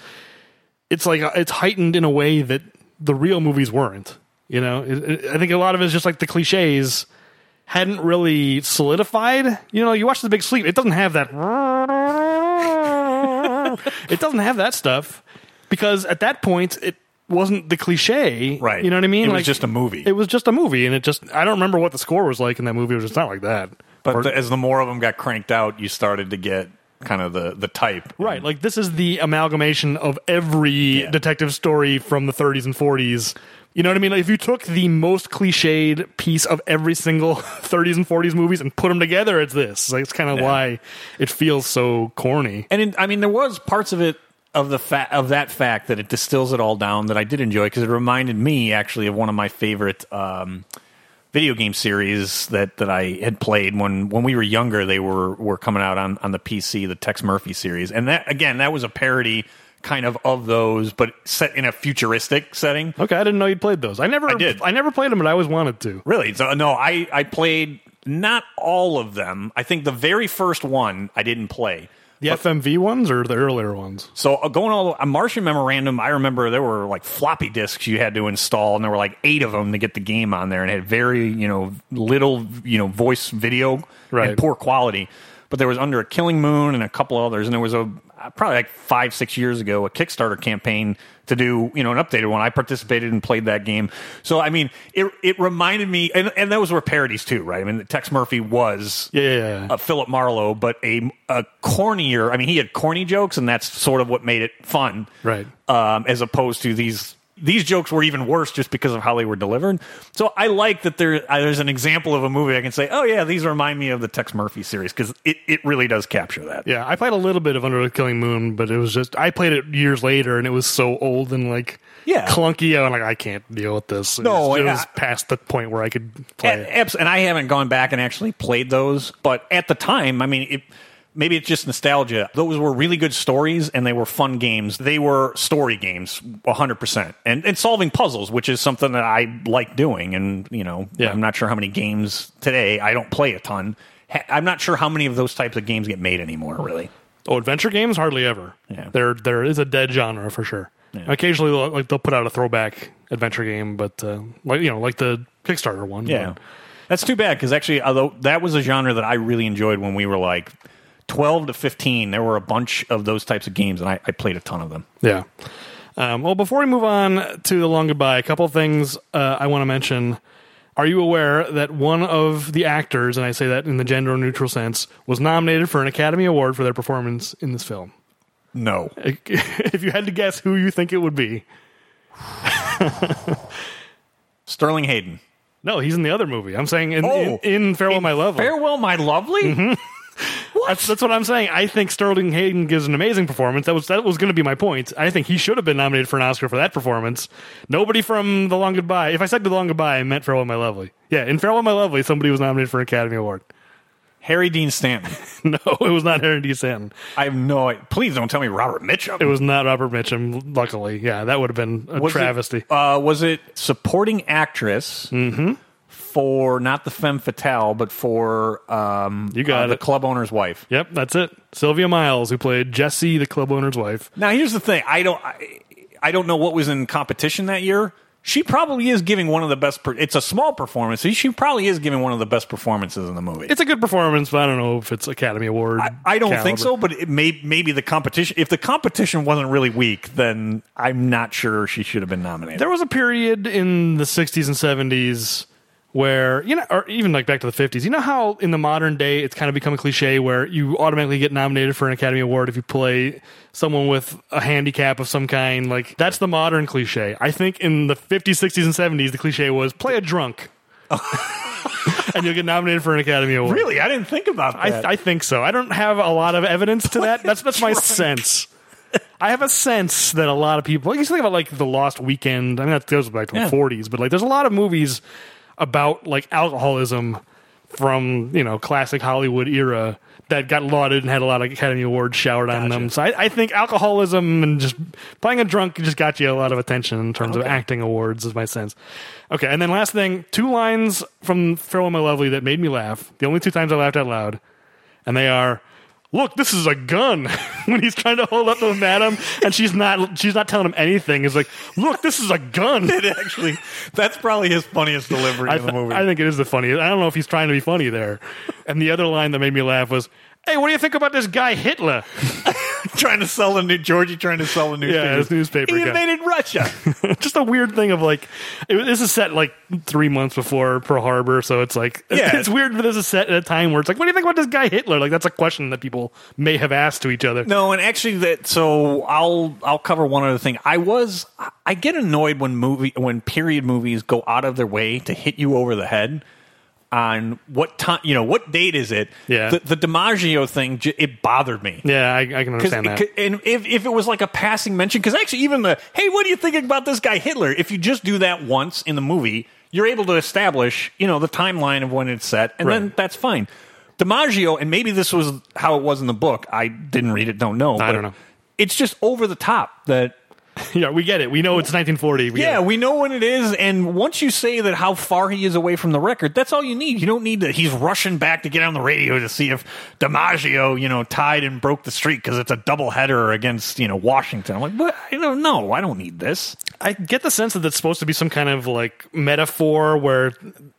it's like it's heightened in a way that the real movies weren't. You know, It- it- I think a lot of it is just like the cliches hadn't really solidified. You know, you watch The Big Sleep, it doesn't have that. it doesn't have that stuff because at that point it wasn't the cliche, Right. You know what I mean? It was just a movie. It was just a movie, and it just I don't remember what the score was like in that movie. It was just not like that. But Or- the, as the more of them got cranked out, you started to get kind of the the type. Right, like this is the amalgamation of every Yeah. detective story from the 30s and 40s. You know what I mean? Like if you took the most cliched piece of every single 30s and 40s movies and put them together, it's this. Like it's kind of Yeah. why it feels so corny. And in, I mean, there was parts of it of the fa- of that fact that it distills it all down that I did enjoy because it reminded me actually of one of my favorite um, video game series that, that I had played when when we were younger. They were were coming out on on the PC, the Tex Murphy series, and that again that was a parody kind of of those, but set in a futuristic setting. Okay, I didn't know you'd played those. I never I did. I never played them, but I always wanted to. Really? So no, I I played not all of them. I think the very first one I didn't play. The FMV ones or the earlier ones? So uh, going all the a Martian Memorandum, I remember there were like floppy disks you had to install, and there were like eight of them to get the game on there, and it had very you know little you know voice video Right. and poor quality. But there was Under a Killing Moon and a couple others, and there was a probably like five six years ago a Kickstarter campaign to do you know an updated one. I participated and played that game. So I mean, it it reminded me, and, and those were parodies too, right? I mean, Tex Murphy was Yeah, uh, Philip Marlowe, but a, a cornier. I mean, he had corny jokes, and that's sort of what made it fun, Right. Um, as opposed to these these jokes were even worse just because of how they were delivered. So I like that there uh, there's an example of a movie I can say, oh yeah, these remind me of the Tex Murphy series because it, it really does capture that. Yeah, I played a little bit of Under the Killing Moon, but it was just I played it years later, and it was so old and like Yeah. clunky. I'm like, I can't deal with this. It No, was, it was past the point where I could play And, it. and I haven't gone back and actually played those, but at the time, I mean, it, maybe it's just nostalgia. Those were really good stories and they were fun games. They were story games, 100%. And, and solving puzzles, which is something that I like doing. And, you know, Yeah. I'm not sure how many games today, I don't play a ton. I'm not sure how many of those types of games get made anymore, really. Oh, adventure games hardly ever. Yeah. there there is a dead genre for sure. Occasionally, they'll, like they'll put out a throwback adventure game, but uh, like you know, like the Kickstarter one. Yeah. That's too bad because actually, although that was a genre that I really enjoyed when we were like 12 to 15, there were a bunch of those types of games and I, I played a ton of them. Yeah. Um, well, before we move on to the long goodbye, a couple of things uh, I want to mention. Are you aware that one of the actors, and I say that in the gender neutral sense, was nominated for an Academy Award for their performance in this film? No. if you had to guess who you think it would be, Sterling Hayden. no, he's in the other movie. I'm saying in, Oh. in, in Farewell, My Lovely. Farewell, my lovely. That's, that's what I'm saying. I think Sterling Hayden gives an amazing performance. That was that was going to be my point. I think he should have been nominated for an Oscar for that performance. Nobody from The Long Goodbye. If I said The Long Goodbye, I meant Farewell My Lovely. Yeah, in Farewell My Lovely, somebody was nominated for an Academy Award. Harry Dean Stanton. No, it was not Harry Dean Stanton. I have no. idea. Please don't tell me Robert Mitchum. It was not Robert Mitchum. Luckily, yeah, that would have been a Was it- travesty. uh, was it supporting actress for not the femme fatale, but for um, You got uh, the it. club owner's wife? Yep, that's it. Sylvia Miles, who played Jessie, the club owner's wife. Now, here's the thing. I don't. I, I don't know what was in competition that year. she probably is giving one of the best. Per- it's a small performance. She probably is giving one of the best performances in the movie. It's a good performance, but I don't know if it's Academy Award. I, I don't think so, but it may maybe the competition. If the competition wasn't really weak, then I'm not sure she should have been nominated. There was a period in the 60s and 70s where, you know, or even like back to the 50s, you know how in the modern day it's kind of become a cliche where you automatically get nominated for an Academy Award if you play someone with a handicap of some kind? Like, that's the modern cliche. I think in the 50s, 60s, and 70s, the cliche was play a drunk. and you'll get nominated for an Academy Award. really, I didn't think about that. I, I think so. I don't have a lot of evidence to that. That's that's my sense. I have a sense that a lot of people. Like, you think about like the Lost Weekend. I mean, that goes back to Yeah. the '40s, but like, there's a lot of movies about like alcoholism from you know classic Hollywood era that got lauded and had a lot of Academy Awards showered on them. So I, I think alcoholism and just playing a drunk just got you a lot of attention in terms of acting awards. Is my sense. Okay, and then last thing, two lines from Farewell My Lovely that made me laugh. The only two times I laughed out loud, and they are. Look, this is a gun. when he's trying to hold up to the madam, and she's not, she's not telling him anything. He's like, "Look, this is a gun." it actually, that's probably his funniest delivery I, in the movie. I think it is the funniest. I don't know if he's trying to be funny there. And the other line that made me laugh was, "Hey, what do you think about this guy Hitler?" trying to sell the new Georgie, trying to sell the newspaper. his newspaper He guy. invaded Russia. Just a weird thing of like, it, this is set like three months before Pearl Harbor, so it's like Yeah. it's weird that this is set at a time where it's like, what do you think about this guy Hitler? Like that's a question that people may have asked to each other. No, and actually, that so I'll I'll cover one other thing. I was I get annoyed when movie when period movies go out of their way to hit you over the head on what time you know what date is it? Yeah. the, the DiMaggio thing it bothered me. Yeah, I, I can understand that. and if, if it was like a passing mention, because actually, even the hey, what are you thinking about this guy Hitler? If you just do that once in the movie, you're able to establish, you know, the timeline of when it's set, and then that's fine. DiMaggio, and maybe this was how it was in the book. I didn't read it, don't know. I don't know. It's just over the top that yeah, we get it. We know it's 1940. We yeah, we know when it is, and once you say that how far he is away from the record, that's all you need. You don't need that He's rushing back to get on the radio to see if DiMaggio, you know, tied and broke the streak because it's a doubleheader against you know Washington. I'm like, what? I don't know. I don't need this. I get the sense that it's supposed to be some kind of like metaphor where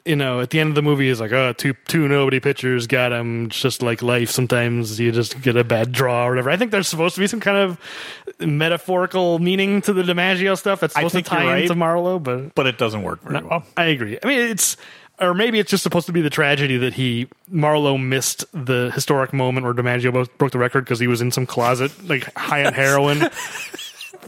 you know at the end of the movie is like oh two two nobody pitchers got him It's just like life sometimes you just get a bad draw or whatever. I think there's supposed to be some kind of metaphorical meaning to the DiMaggio stuff that's supposed to tie right. into Marlowe, but But it doesn't work very well. I agree. I mean it's or maybe it's just supposed to be the tragedy that he Marlowe missed the historic moment where DiMaggio broke the record because he was in some closet like high on heroin.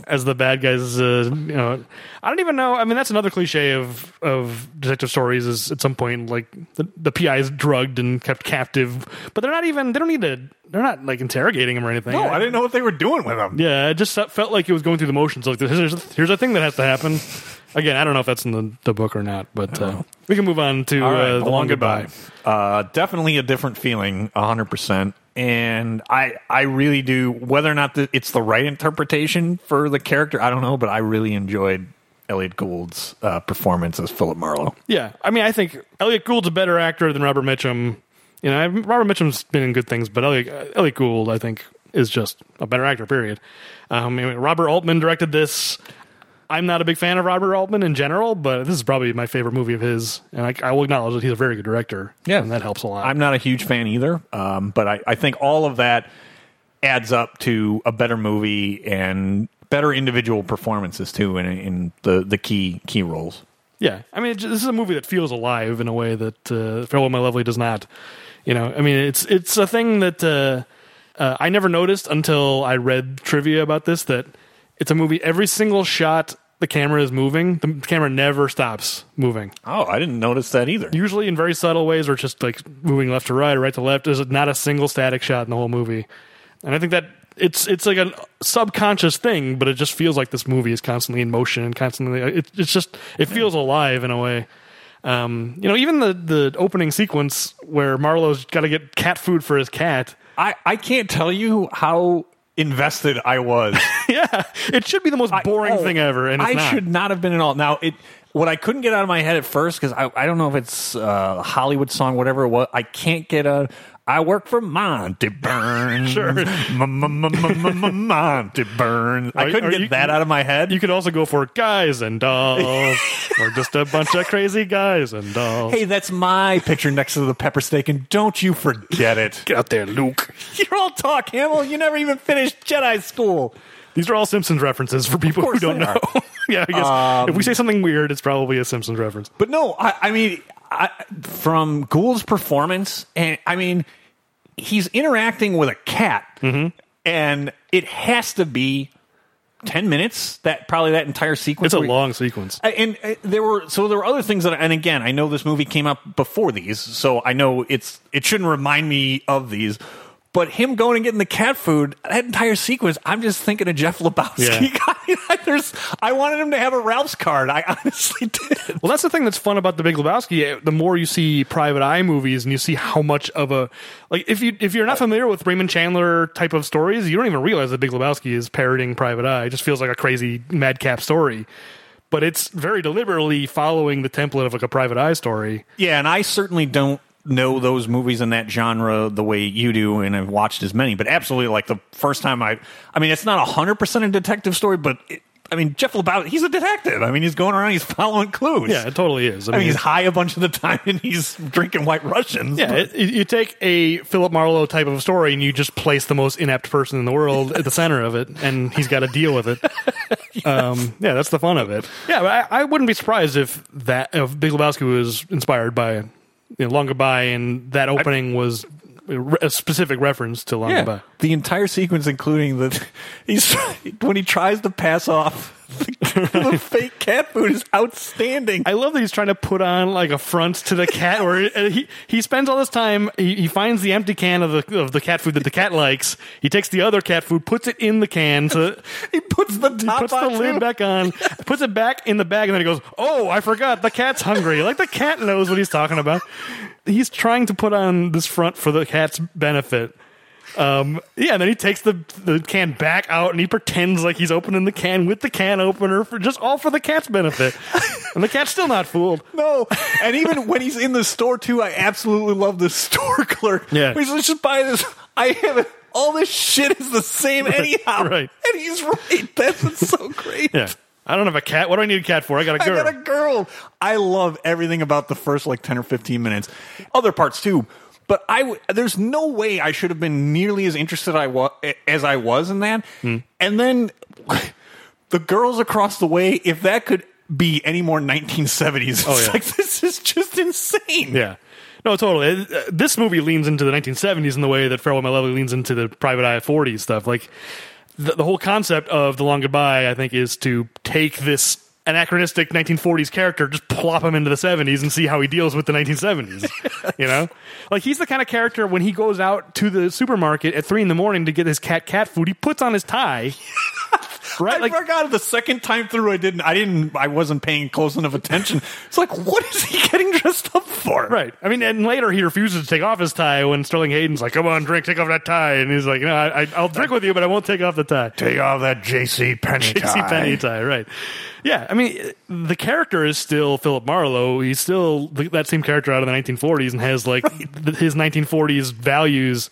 As the bad guys, uh, you know, I don't even know. I mean, that's another cliche of of detective stories. Is at some point like the, the PI is drugged and kept captive, but they're not even. They don't need to. They're not like interrogating him or anything. No, I didn't know what they were doing with him. Yeah, it just felt like it was going through the motions. Like here's here's a thing that has to happen. Again, I don't know if that's in the, the book or not, but uh, we can move on to right, uh, the long goodbye. Uh, definitely a different feeling, hundred percent. And I, I really do. Whether or not the, it's the right interpretation for the character, I don't know. But I really enjoyed Elliott Gould's uh, performance as Philip Marlowe. Yeah, I mean, I think Elliott Gould's a better actor than Robert Mitchum. You know, Robert Mitchum's been in good things, but Elliott, uh, Elliott Gould, I think, is just a better actor. Period. Um, Robert Altman directed this. I'm not a big fan of Robert Altman in general, but this is probably my favorite movie of his, and I, I will acknowledge that he's a very good director. Yeah. and that helps a lot. I'm not a huge fan either, um, but I, I think all of that adds up to a better movie and better individual performances too in, in the the key key roles. Yeah, I mean, this is a movie that feels alive in a way that uh, Farewell My Lovely does not. You know, I mean, it's it's a thing that uh, uh, I never noticed until I read trivia about this. That it's a movie. Every single shot, the camera is moving. The camera never stops moving. Oh, I didn't notice that either. Usually in very subtle ways, or just like moving left to right or right to left. There's not a single static shot in the whole movie, and I think that it's it's like a subconscious thing, but it just feels like this movie is constantly in motion and constantly. It, it's just it feels alive in a way. Um, you know, even the the opening sequence where Marlowe's got to get cat food for his cat. I, I can't tell you how invested I was. yeah, it should be the most boring Oh, thing ever, and it's I not. should not have been at all. Now, it what I couldn't get out of my head at first because I, I don't know if it's uh, Hollywood song, whatever it was. I can't get a. I work for Monty Burns. Sure. Monty Burns. I couldn't get you- that out of my head. You could also go for guys and dolls, or just a bunch of crazy guys and dolls. hey, that's my picture next to the pepper steak, and don't you forget it. get out there, Luke. You're all talk, Hamill. You never even finished Jedi school. These are all Simpsons references for people who don't know. yeah, I guess if we say something weird, it's probably a Simpsons reference. But no, I, I mean, I, from Gould's performance, and I mean, he's interacting with a cat, Mm-hmm. and it has to be ten minutes. That probably that entire sequence. It's a where- long sequence. And uh, there were so there were other things that, and again, I know this movie came out before these, so I know it's it shouldn't remind me of these. But him going and getting the cat food, that entire sequence, I'm just thinking of Jeff Lebowski. There's, I wanted him to have a Ralph's card. I honestly did. Well, that's the thing that's fun about the Big Lebowski. The more you see Private Eye movies, and you see how much of a like if you if you're not familiar with Raymond Chandler type of stories, you don't even realize that Big Lebowski is parroting Private Eye. It just feels like a crazy madcap story, but it's very deliberately following the template of like a Private Eye story. Yeah, and I certainly don't know those movies in that genre the way you do, and I've watched as many. But absolutely, like the first time I, I mean, it's not hundred percent a detective story, but it, I mean, Jeff Lebowski, he's a detective. I mean, he's going around, he's following clues. Yeah, it totally is. I mean, he's high a bunch of the time, and he's drinking White Russians. Yeah, but- it, it- you take a Philip Marlowe type of story and you just place the most inept person in the world at the center of it, and he's got to deal with it. um, yeah, that's the fun of it. Yeah, but I, I wouldn't be surprised if that if Big Lebowski was inspired by you know, Long Goodbye, and that opening was a a specific reference to Long yeah. Goodbye. The entire sequence, including the he's when he tries to pass off the, the fake cat food, is outstanding. I love that he's trying to put on like a front to the cat, where uh, he he spends all this time. He, he finds the empty can of the of the cat food that the cat likes. He takes the other cat food, puts it in the can, so he puts the he top puts the lid too. back on, puts it back in the bag, and then he goes, "Oh, I forgot. The cat's hungry." Like the cat knows what he's talking about. He's trying to put on this front for the cat's benefit. Um, yeah, and then he takes the the can back out and he pretends like he's opening the can with the can opener for just all for the cat's benefit. and the cat's still not fooled. No, and even when he's in the store too, I absolutely love the store clerk. Yeah. he's like, just buy this. I have it. All this shit is the same anyhow. right. and he's right. That's so great. Yeah. I don't have a cat. What do I need a cat for? I got a girl. I got a girl. I love everything about the first like ten or fifteen minutes. Other parts too, but I w- there's no way I should have been nearly as interested I wa- as I was in that. Hmm. And then the girls across the way, if that could be any more 1970s, it's Oh, yeah. like this is just insane. Yeah. No, totally. Uh, This movie leans into the 1970s in the way that Farewell My Lovely leans into the Private Eye 40s stuff. Like the, the whole concept of the Long Goodbye, I think, is to take this anachronistic 1940s character, just plop him into the 70s and see how he deals with the 1970s. you know, like he's the kind of character when he goes out to the supermarket at three in the morning to get his cat cat food, he puts on his tie. Right, I like forgot the second time through. I didn't. I didn't. I wasn't paying close enough attention. It's like, what is he getting dressed up for? Right. I mean, and later he refuses to take off his tie when Sterling Hayden's like, "Come on, drink, take off that tie," and he's like, "No, I, I, I'll drink with you, but I won't take off the tie." Take off that J.C. Penney J.C. Penney tie, right? Yeah, I mean, the character is still Philip Marlowe. He's still that same character out of the 1940s and has like th- his 1940s values.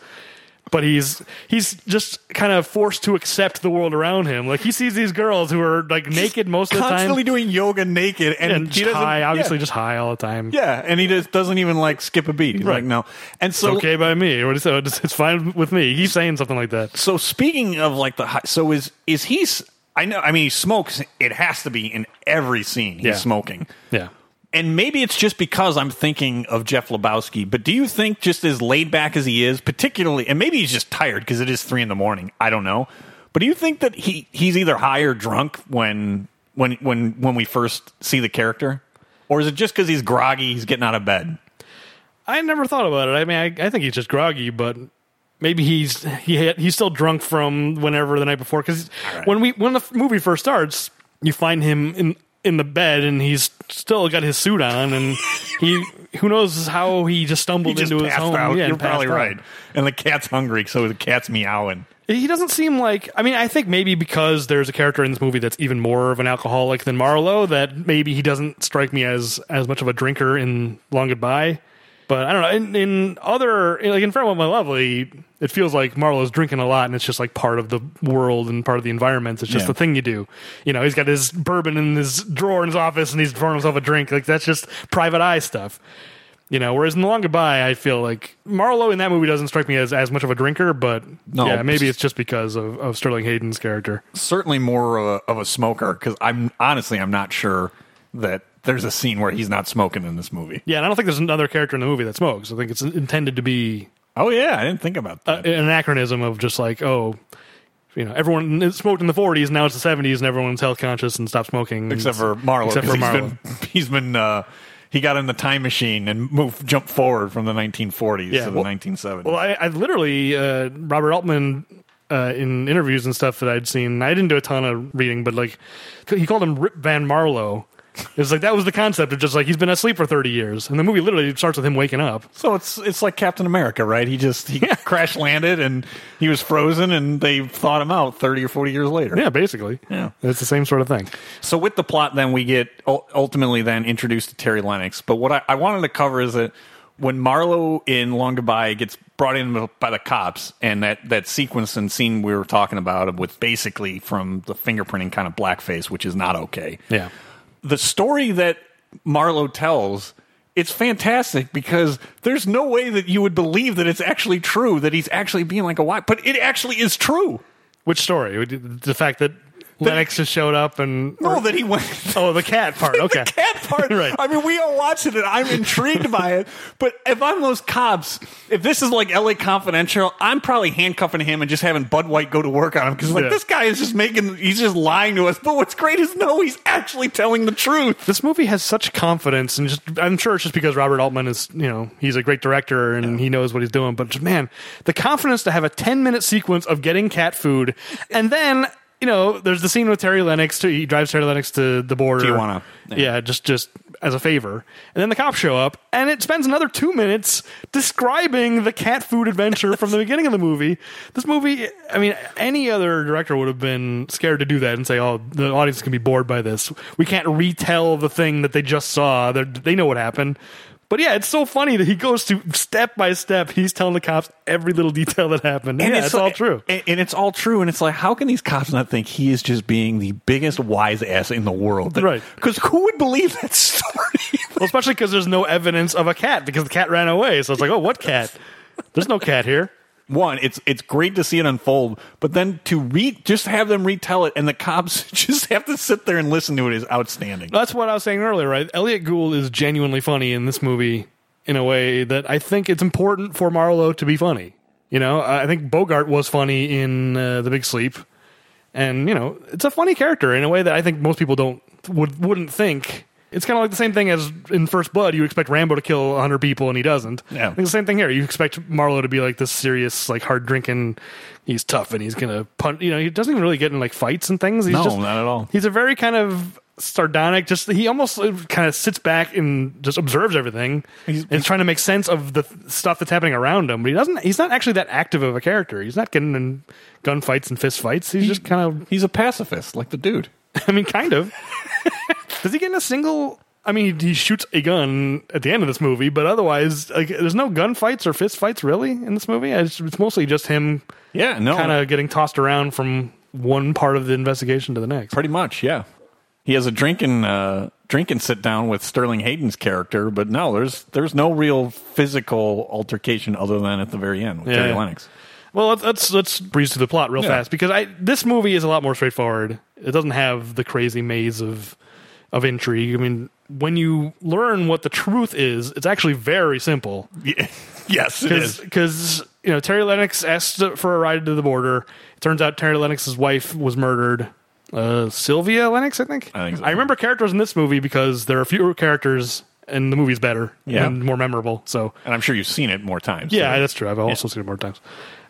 But he's he's just kind of forced to accept the world around him. Like he sees these girls who are like naked most of the time, Constantly doing yoga naked, and, and he doesn't. high, obviously yeah. just high all the time. Yeah, and he just doesn't even like skip a beat. He's Right. like, no. And It's so, okay by me. Or what is it? Oh, it's it's fine with me. He's saying something like that. so speaking of like the, high, so is is he? I know. I mean, he smokes. It has to be in every scene. He's Yeah. smoking. Yeah. And maybe it's just because I'm thinking of Jeff Lebowski, but do you think just as laid back as he is, particularly, and maybe he's just tired because it is three in the morning. I don't know, but do you think that he he's either high or drunk when when when when we first see the character, or is it just because he's groggy, he's getting out of bed? I never thought about it. I mean, I, I think he's just groggy, but maybe he's he had, he's still drunk from whenever the night before. Because right. when we when the movie first starts, you find him in in the bed and he's still got his suit on, and he who knows how he just He stumbled just into his home. out. Yeah, You're probably out. right. And the cat's hungry, so the cat's meowing. He doesn't seem like. I mean, I think maybe because there's a character in this movie that's even more of an alcoholic than Marlowe, that maybe he doesn't strike me as as much of a drinker in Long Goodbye. But I don't know. In, in other, like in Farewell My Lovely, it feels like Marlowe's drinking a lot, and it's just like part of the world and part of the environment. It's just Yeah. the thing you do. You know, he's got his bourbon in his drawer in his office, and he's pouring himself a drink. Like that's just private eye stuff. You know, whereas in The Long Goodbye, I feel like Marlowe in that movie doesn't strike me as, as much of a drinker, but No. yeah, maybe it's just because of, of Sterling Hayden's character. Certainly more of a, of a smoker because I'm honestly I'm not sure that there's a scene where he's not smoking in this movie. Yeah, and I don't think there's another character in the movie that smokes. I think it's intended to be Oh yeah, I didn't think about uh, that. an anachronism of just like, oh, you know, everyone smoked in the 40s, now it's the 70s, and everyone's health conscious and stopped smoking. except for Marlowe. Except for he's Marlowe. been he's been uh, he got in the time machine and moved jumped forward from the 1940s Yeah, to the well- 1970s. Well, I, I literally uh, Robert Altman uh, in interviews and stuff that I'd seen. I didn't do a ton of reading, but like he called him Rip Van Marlowe. It's like that was the concept of just like he's been asleep for thirty years, and the movie literally starts with him waking up. so it's it's like Captain America, right? He just he crash landed and he was frozen, and they thawed him out 30 or 40 years later. Yeah, basically. Yeah. it's the same sort of thing. So with the plot, then we get ultimately then introduced to Terry Lennox. But what I, I wanted to cover is that when Marlowe in Long Goodbye gets brought in by the cops, and that that sequence and scene we were talking about with basically from the fingerprinting kind of blackface, which is not okay. Yeah. The story that Marlowe tells. It's fantastic because there's no way that you would believe that it's actually true that he's actually being like a wife, but it actually is true. Which story? The fact that Lennox just showed up and No, that he went. oh, the cat part. Okay, the cat part. Right. I mean, we all watched it, and I'm intrigued by it. But if I'm those cops, if this is like L.A. Confidential, I'm probably handcuffing him and just having Bud White go to work on him because like Yeah. this guy is just making, he's just lying to us. But what's great is no, he's actually telling the truth. this movie has such confidence and just i'm sure it's just because robert altman is you know he's a great director and he knows what he's doing but just, man the confidence to have a 10 minute sequence of getting cat food and then you know there's the scene with terry lennox to, he drives terry lennox to the border Tijuana. yeah. Yeah. just just as a favor and then the cops show up and it spends another two minutes describing the cat food adventure from the beginning of the movie this movie i mean any other director would have been scared to do that and say oh the audience can be bored by this we can't retell the thing that they just saw They're, they know what happened but yeah it's so funny that he goes to step by step he's telling the cops every little detail that happened and yeah it's, all like- true And, and it's all true. And it's like, how can these cops not think he is just being the biggest wise ass in the world? Right. Because who would believe that story? well especially because there's no evidence of a cat because the cat ran away so it's like oh what cat there's no cat here one, it's it's great to see it unfold, but then to read just have them retell it, and the cops just have to sit there and listen to it is outstanding. That's what I was saying earlier, right? Elliott Gould is genuinely funny in this movie in a way that I think it's important for Marlowe to be funny. You know, I think Bogart was funny in uh, The Big Sleep, and you know, it's a funny character in a way that I think most people don't would wouldn't think. It's kind of like the same thing as in First Blood. You expect Rambo to kill 100 people and he doesn't. Yeah. I think the same thing here. You expect Marlowe to be like this serious, like hard drinking. He's tough and he's gonna punch. You know, he doesn't even really get in like fights and things. He's No, just, not at all. He's a very kind of sardonic. Just he almost uh, kind of sits back and just observes everything He's- and trying to make sense of the stuff that's happening around him. But he doesn't. He's not actually that active of a character. He's not getting in gunfights and fist fights. He's just kind of. He's a pacifist, like the dude. I mean, kind of. Does he get in a single? I mean, he shoots a gun at the end of this movie, but otherwise, like, there's no gunfights or fist fights really in this movie. It's, it's mostly just him Yeah, no, kind of getting tossed around from one part of the investigation to the next. pretty much. Yeah, he has a drinking uh, drinking sit down with Sterling Hayden's character, but no, there's there's no real physical altercation other than at the very end with Yeah, Terry yeah. Lennox. Well, let's let's, breeze through the plot real Yeah. fast because I this movie is a lot more straightforward. It doesn't have the crazy maze of of intrigue. I mean, when you learn what the truth is, it's actually very simple. Yeah. yes, it is. Because you know Terry Lennox asked for a ride to the border. It turns out Terry Lennox's wife was murdered. Uh, Sylvia Lennox, I think. I think so. I remember characters in this movie because there are fewer characters and the movie's better Yeah. and more memorable. So And I'm sure you've seen it more times. yeah, so- that's true. I've also seen it more times.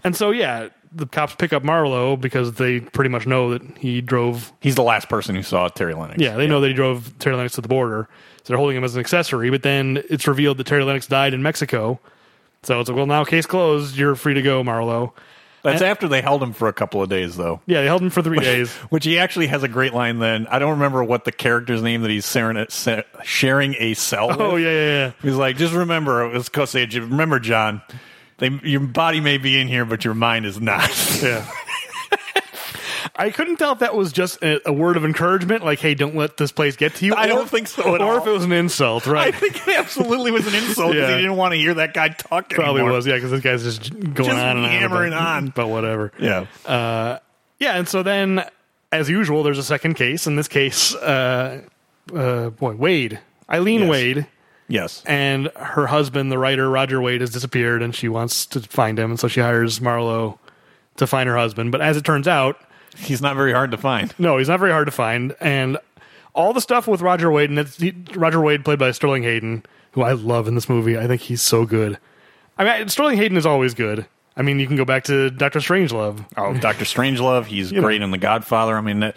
And so yeah, the cops pick up Marlowe because they pretty much know that he drove. he's the last person who saw Terry Lennox. Yeah, they know that he drove Terry Lennox to the border. So they're holding him as an accessory. But then it's revealed that Terry Lennox died in Mexico. So it's like, well, now case closed. You're free to go, Marlowe. That's after they held him for a couple of days, though. Yeah, they held him for three days. Which he actually has a great line. Then I don't remember what the character's name that he's sharing, sharing a cell. Oh, with. Oh yeah, yeah, yeah. He's like, just remember, let's go say, remember, John. They, your body may be in here, but your mind is not. Yeah. I couldn't tell if that was just a, a, word of encouragement, like, "Hey, don't let this place get to you." I don't think so, or all. if it was an insult, right? I think it absolutely was an insult because Yeah. he didn't want to hear that guy talk. Probably anymore. was, yeah, because this guy's just going Just on and on, hammering about- on. but whatever. Yeah, Uh, yeah, and so then, as usual, there's a second case. In this case, uh, uh, boy, Wade, Eileen Yes. Wade, yes, and her husband, the writer Roger Wade, has disappeared, and she wants to find him, and so she hires Marlowe to find her husband. But as it turns out, he's not very hard to find. no, he's not very hard to find, and all the stuff with Roger Wade, and it's he, Roger Wade played by Sterling Hayden, who I love in this movie. I think he's so good. I mean, Sterling Hayden is always good. I mean, you can go back to Doctor Strangelove. Oh, Doctor Strangelove, he's know. great in The Godfather. I mean, that-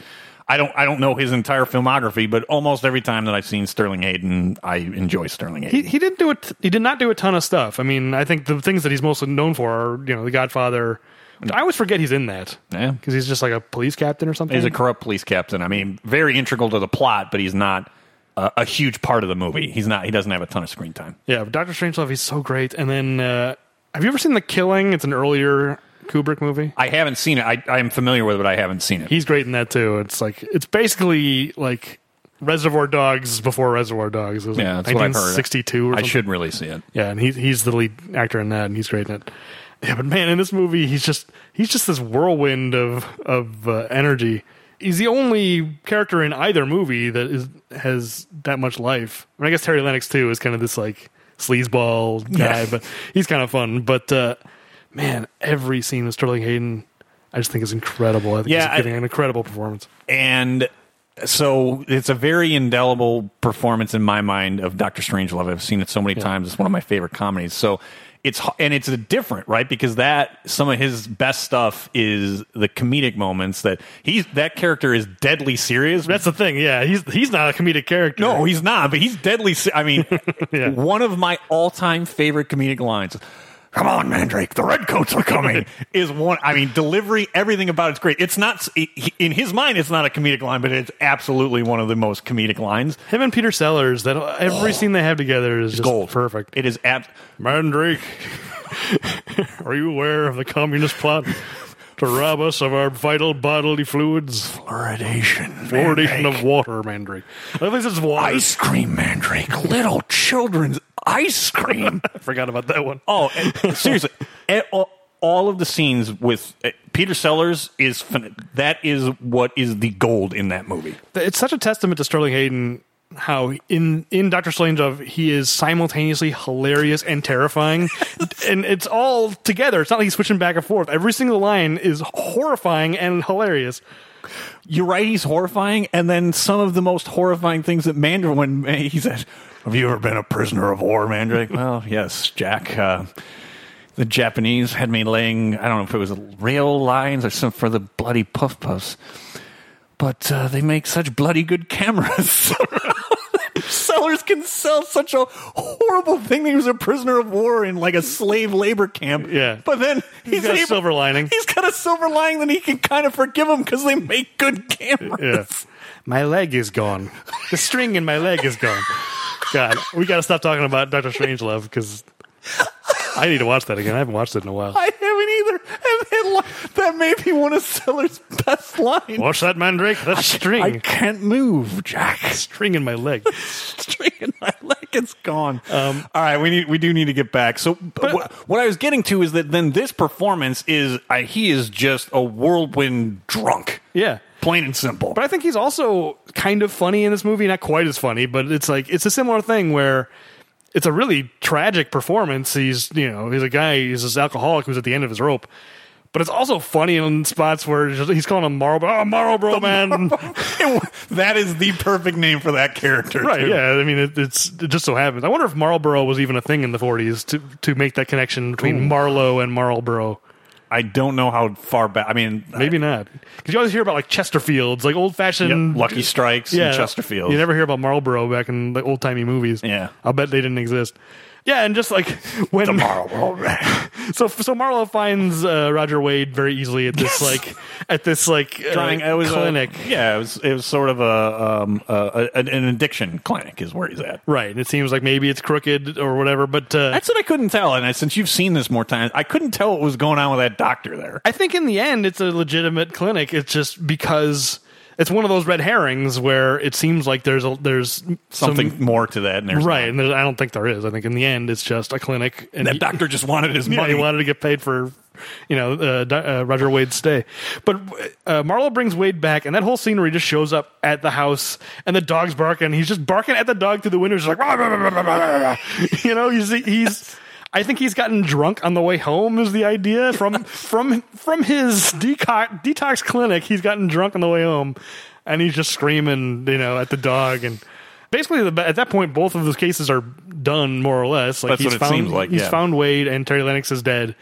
I don't, I don't know his entire filmography, but almost every time that I've seen Sterling Hayden, I enjoy Sterling Hayden. He, he didn't do it. He did not do a ton of stuff. I mean, I think the things that he's most known for are, you know, The Godfather. I always forget he's in that yeah, because he's just like a police captain or something. he's a corrupt police captain. I mean, very integral to the plot, but he's not a, a huge part of the movie. He's not. He doesn't have a ton of screen time. yeah, Doctor Strangelove. He's so great. And then, uh, have you ever seen The Killing? It's an earlier Kubrick movie. I haven't seen it. I, I am familiar with it, but I haven't seen it. He's great in that too. It's like it's basically like Reservoir Dogs before Reservoir Dogs. It was yeah, like that's what I've heard. 1962 or I something. should really see it. Yeah, and he's he's the lead actor in that, and he's great in it. Yeah, but man, in this movie, he's just he's just this whirlwind of of uh, energy. He's the only character in either movie that is has that much life. I, mean, I guess Terry Lennox too is kind of this like sleazeball guy, Yeah. but he's kind of fun. But uh, man, every scene with Sterling Hayden, I just think is incredible. I think Yeah, he's I- giving an incredible performance. and so it's a very indelible performance in my mind of Doctor Strangelove. I've seen it so many times; it's one of my favorite comedies. So it's and it's a different, right? Because that some of his best stuff is the comedic moments that he's that character is deadly serious. That's the thing. Yeah, he's he's not a comedic character. no, he's not, but he's deadly. I mean, Yeah. one of my all-time favorite comedic lines. Come on, Mandrake! The redcoats are coming. is one. I mean, delivery, everything about it's great. It's not in his mind. It's not a comedic line, but it's absolutely one of the most comedic lines. him and Peter Sellers. That every oh. scene they have together is just Gold, perfect. It is ab- Mandrake, are you aware of the communist plot to rob us of our vital bodily fluids? fluoridation. Fluoridation of water, Mandrake. At least it's water. ice cream, Mandrake. Little children's ice cream. I forgot about that one. Oh, and seriously, eh, all, all of the scenes with eh, Peter Sellers is fin- that is what is the gold in that movie. It's such a testament to Sterling Hayden how in in Doctor Strangelove he is simultaneously hilarious and terrifying, and it's all together. It's not like he's switching back and forth. Every single line is horrifying and hilarious. You're right; he's horrifying, and then some of the most horrifying things that Mandrake when he said, "Have you ever been a prisoner of war, Mandrake?" well, yes, Jack. Uh, the Japanese had me laying, I don't know if it was rail lines or something for the bloody puff puffs, but uh, they make such bloody good cameras. Sellers can sell such a horrible thing. That he was a prisoner of war in like a slave labor camp. Yeah. but then he's, got a silver lining. He's got a silver lining that he can kind of forgive him because they make good cameras. Yeah. My leg is gone. The string in my leg is gone. God, we got to stop talking about Doctor Strangelove because I need to watch that again. I haven't watched it in a while. I either. And then, li- that may be one of Sellers' best lines. Watch that mandrake. That string. I can't move, Jack. string in my leg. string in my leg It's gone. Um, All right, we need we do need to get back. So what, what I was getting to is that then this performance is I, he is just a whirlwind drunk, Yeah. plain and simple. But I think he's also kind of funny in this movie. Not quite as funny, but it's like it's a similar thing where it's a really tragic performance. He's you know he's a guy he's this alcoholic who's at the end of his rope. But it's also funny in spots where he's calling him Marlboro, oh, Marlboro man. that is the perfect name for that character, right? too. Yeah, I mean it, it's it just so happens. I wonder if Marlboro was even a thing in the '40s to to make that connection between Marlowe and Marlboro. I don't know how far back. I mean, Maybe not, because you always hear about like Chesterfields, like old fashioned Yep, Lucky Strikes and Chesterfield. You never hear about Marlboro back in the old timey movies. Yeah. I'll bet they didn't exist. Yeah, and just like when Tomorrow. so so Marlowe finds uh, Roger Wade very easily at this Yes. like at this like uh, it was a- clinic. yeah, it was it was sort of a, um, a, a an addiction clinic is where he's at. Right, and it seems like maybe it's crooked or whatever, but uh, That's what I couldn't tell, and I, since you've seen this more times, I couldn't tell what was going on with that doctor there. I think in the end it's a legitimate clinic. It's just because it's one of those red herrings where it seems like there's a there's Something some, more to that, and there's right, not. and there's, I don't think there is. I think in the end it's just a clinic, and That he- doctor just wanted his Yeah, money. he wanted to get paid for, you know, uh, uh, Roger Wade's stay. But uh, Marlowe brings Wade back, and that whole scene where he just shows up at the house, and the dog's barking. He's just barking at the dog through the window, just like, you know, he's he's. I think he's gotten drunk on the way home. Is the idea from from from his detox detox clinic? He's gotten drunk on the way home, and he's just screaming, you know, at the dog and. Basically, the, at that point, both of those cases are done more or less. Like That's he's what it found, seems like, He's yeah. found Wade, and Terry Lennox is dead.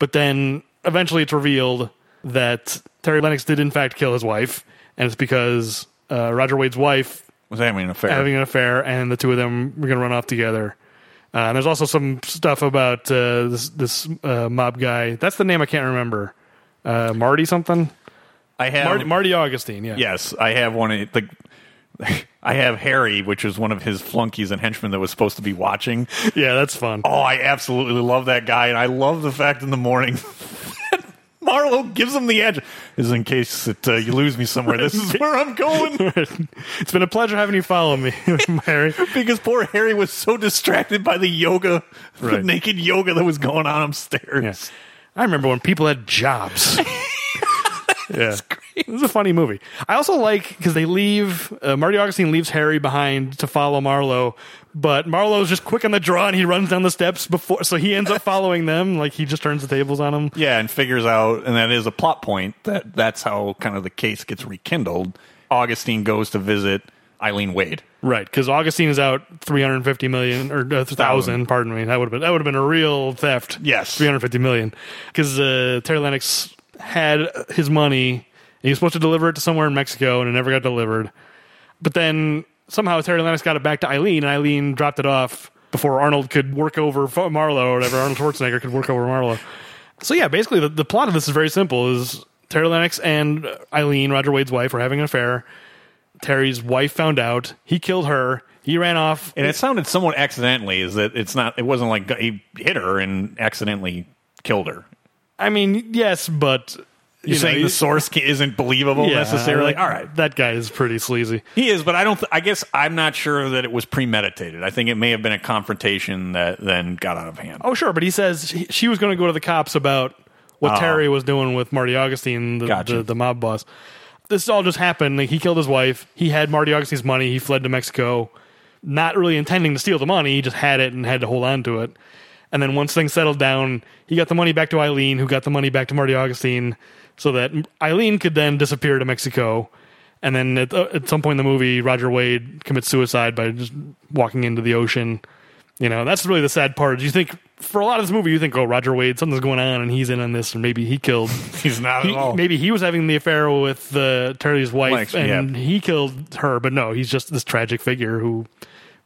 But then eventually it's revealed that Terry Lennox did in fact kill his wife, and it's because uh, Roger Wade's wife was having an affair. having an affair, and the two of them were going to run off together. Uh, and there's also some stuff about uh, this this uh, mob guy. That's the name I can't remember. Uh, Marty something. I have Marty, Marty Augustine. Yeah. Yes, I have one. of The, I have Harry, which was one of his flunkies and henchmen that was supposed to be watching. Yeah, that's fun. Oh, I absolutely love that guy, and I love the fact in the morning. Marlowe gives him the edge. Is in case that uh, you lose me somewhere. This is where I'm going. it's been a pleasure having you follow me, Harry. because poor Harry was so distracted by the yoga, the naked yoga that was going on upstairs. Yes. I remember when people had jobs. yeah. It was a funny movie. I also like because they leave, uh, Marty Augustine leaves Harry behind to follow Marlowe, but Marlowe's just quick on the draw and he runs down the steps before, so he ends up following them. Like he just turns the tables on him. Yeah, and figures out, and that is a plot point that that's how kind of the case gets rekindled. Augustine goes to visit Eileen Wade. Right. Because Augustine is out 350 million or uh, thousand, pardon me. That would have been, that would have been a real theft. Yes. 350 million. Because uh, Terry Lennox had his money. And he was supposed to deliver it to somewhere in Mexico, and it never got delivered. But then somehow Terry Lennox got it back to Eileen, and Eileen dropped it off before Arnold could work over Marlowe or whatever. Arnold Schwarzenegger could work over Marlowe. So yeah, basically the, the plot of this is very simple: is Terry Lennox and Eileen, Roger Wade's wife, were having an affair. Terry's wife found out. He killed her. He ran off. And it sounded somewhat accidentally. Is that it's not? It wasn't like he hit her and accidentally killed her. I mean, yes, but You're you know, saying the source isn't believable yeah, necessarily. All right, that guy is pretty sleazy. he is, but I don't. Th- I guess I'm not sure that it was premeditated. I think it may have been a confrontation that then got out of hand. Oh, sure, but he says he, she was going to go to the cops about what Oh. Terry was doing with Marty Augustine, the, Gotcha. the, the mob boss. This all just happened. Like, he killed his wife. He had Marty Augustine's money. He fled to Mexico, not really intending to steal the money. He just had it and had to hold on to it. And then once things settled down, he got the money back to Eileen, who got the money back to Marty Augustine, so that Eileen could then disappear to Mexico. And then at, uh, at some point in the movie, Roger Wade commits suicide by just walking into the ocean. You know, that's really the sad part. You think for a lot of this movie, you think, oh, Roger Wade, something's going on, and he's in on this, and maybe he killed. He's not he- at all. maybe he was having the affair with uh, Terry's wife, and yeah. he killed her. But no, he's just this tragic figure who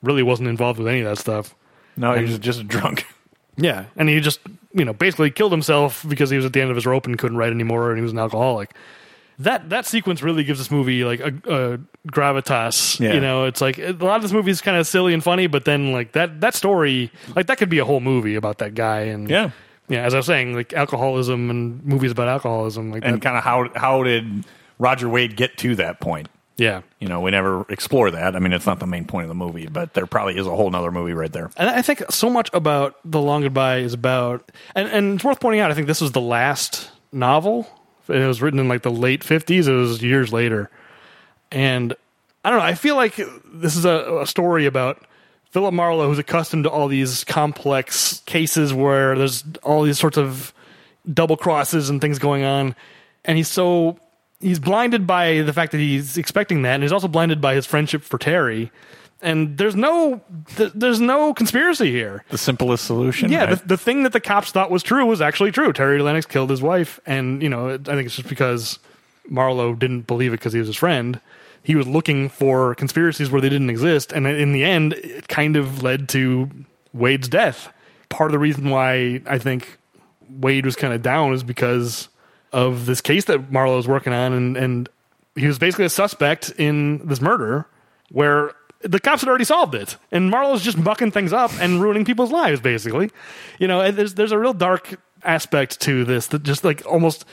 really wasn't involved with any of that stuff. no, he was just drunk. Yeah, and he just you know basically killed himself because he was at the end of his rope and couldn't write anymore, and he was an alcoholic. That that sequence really gives this movie like a, a gravitas. Yeah. You know, it's like a lot of this movie is kind of silly and funny, but then like that that story, like that could be a whole movie about that guy. And Yeah. yeah. As I was saying, like alcoholism and movies about alcoholism, like And kind of how how did Roger Wade get to that point? Yeah, You know, we never explore that. I mean, it's not the main point of the movie, but there probably is a whole nother movie right there. And I think so much about The Long Goodbye is about, and, and it's worth pointing out, I think this was the last novel. And it was written in like the late 50s. It was years later. And I don't know, I feel like this is a, a story about Philip Marlowe, who's accustomed to all these complex cases where there's all these sorts of double crosses and things going on. And he's so he's blinded by the fact that he's expecting that, and he's also blinded by his friendship for Terry. And there's no th- there's no conspiracy here. The simplest solution. Yeah, right? the, the thing that the cops thought was true was actually true. Terry Lennox killed his wife, and you know I think it's just because Marlowe didn't believe it because he was his friend. He was looking for conspiracies where they didn't exist, and in the end, it kind of led to Wade's death. Part of the reason why I think Wade was kind of down is because of this case that Marlowe was working on, and and he was basically a suspect in this murder where the cops had already solved it, and Marlowe's just mucking things up and ruining people's lives. Basically, you know, there's there's a real dark aspect to this that just like almost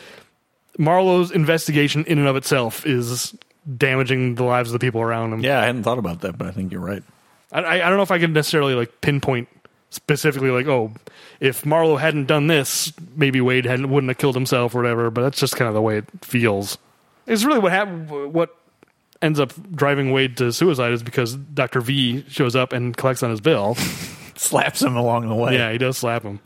Marlowe's investigation in and of itself is damaging the lives of the people around him. Yeah, I hadn't thought about that, but I think you're right. I, I I don't know if I can necessarily like pinpoint specifically like oh if Marlowe hadn't done this maybe Wade hadn't wouldn't have killed himself or whatever but that's just kind of the way it feels. It's really what what ends up driving Wade to suicide is because Dr. V shows up and collects on his bill. Slaps him along the way. yeah, he does slap him.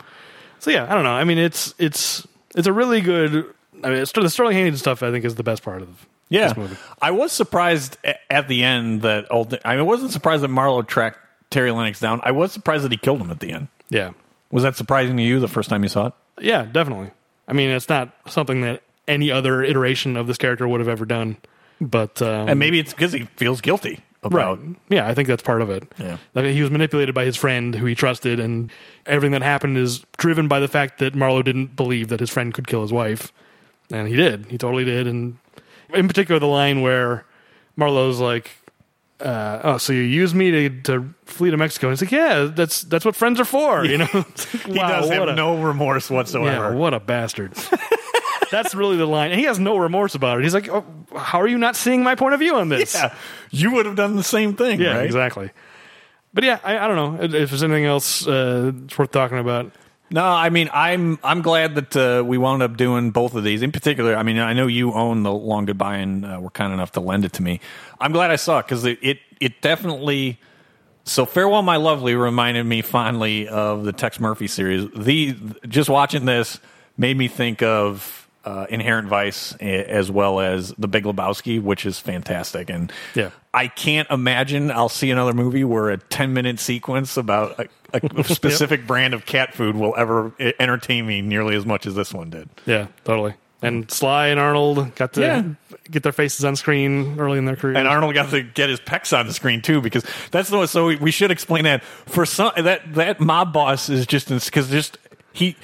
So yeah, I don't know. I mean it's it's it's a really good I mean the Sterling Hayden stuff I think is the best part of Yeah, this movie. I was surprised at the end that old. I mean, I wasn't surprised that Marlowe tracked Terry Lennox down. I was surprised that he killed him at the end. Yeah. Was that surprising to you the first time you saw it? Yeah, definitely. I mean, it's not something that any other iteration of this character would have ever done. But um, And maybe it's because he feels guilty about. right, yeah, I think that's part of it. Yeah. He was manipulated by his friend, who he trusted, and everything that happened is driven by the fact that Marlowe didn't believe that his friend could kill his wife, and he did. He totally did. And in particular, the line where Marlowe's like. Uh, oh, so you use me to, to flee to Mexico? And he's like, yeah, that's that's what friends are for, you know. Like, He wow, does have a- no remorse yeah, whatsoever. what a bastard. That's really the line. And he has no remorse about it. He's like, oh, how are you not seeing my point of view on this? Yeah, you would have done the same thing, Yeah, right? exactly. But yeah, I, I don't know if if there's anything else uh, worth talking about. No, I mean, I'm I'm glad that uh, we wound up doing both of these. In particular, I mean, I know you own the Long Goodbye and uh, were kind enough to lend it to me. I'm glad I saw it because it, it it definitely. So, Farewell, My Lovely reminded me fondly of the Tex Murphy series. The just watching this made me think of uh, Inherent Vice as well as The Big Lebowski, which is fantastic. And Yeah. I can't imagine I'll see another movie where a 10 minute sequence about a, a specific brand of cat food will ever e- entertain me nearly as much as this one did. Yeah, totally. And Sly and Arnold got to Yeah. get their faces on screen early in their career. And Arnold got to get his pecs on the screen too, because that's the one. So we, we should explain that for some that that mob boss is just because just he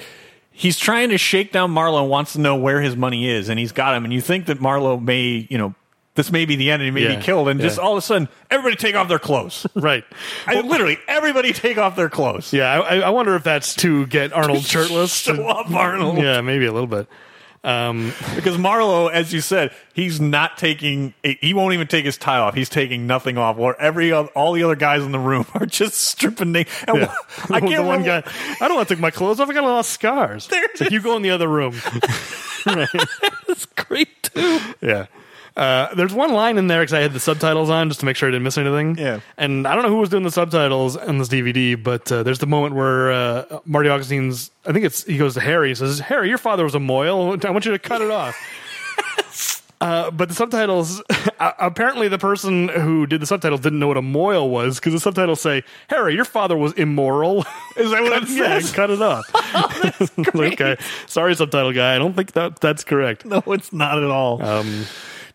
he's trying to shake down Marlowe and wants to know where his money is, and he's got him. And you think that Marlowe may you know this may be the end, and he may Yeah. be killed, and just all of a sudden everybody take off their clothes. right. I, literally everybody take off their clothes. Yeah, I, I wonder if that's to get Arnold shirtless. Show off Arnold. Yeah, maybe a little bit. Um, Because Marlowe, as you said, he's not taking. He won't even take his tie off. He's taking nothing off. Where every all the other guys in the room are just stripping naked. And yeah. I can't the one guy. I don't want to take my clothes off. I got a lot of scars. There It's like, you go in the other room. It's great too. Yeah. Uh, there's one line in there because I had the subtitles on just to make sure I didn't miss anything. Yeah. And I don't know who was doing the subtitles on this DVD, but uh, there's the moment where uh, Marty Augustine's, I think it's, he goes to Harry, he says, Harry, your father was a moil. I want you to cut it off. Uh, but the subtitles, uh, apparently, the person who did the subtitles didn't know what a moil was because the subtitles say, "Harry, your father was immoral." Is that what it yeah, says? cut it off. okay, sorry, subtitle guy. I don't think that that's correct. No, it's not at all. Um,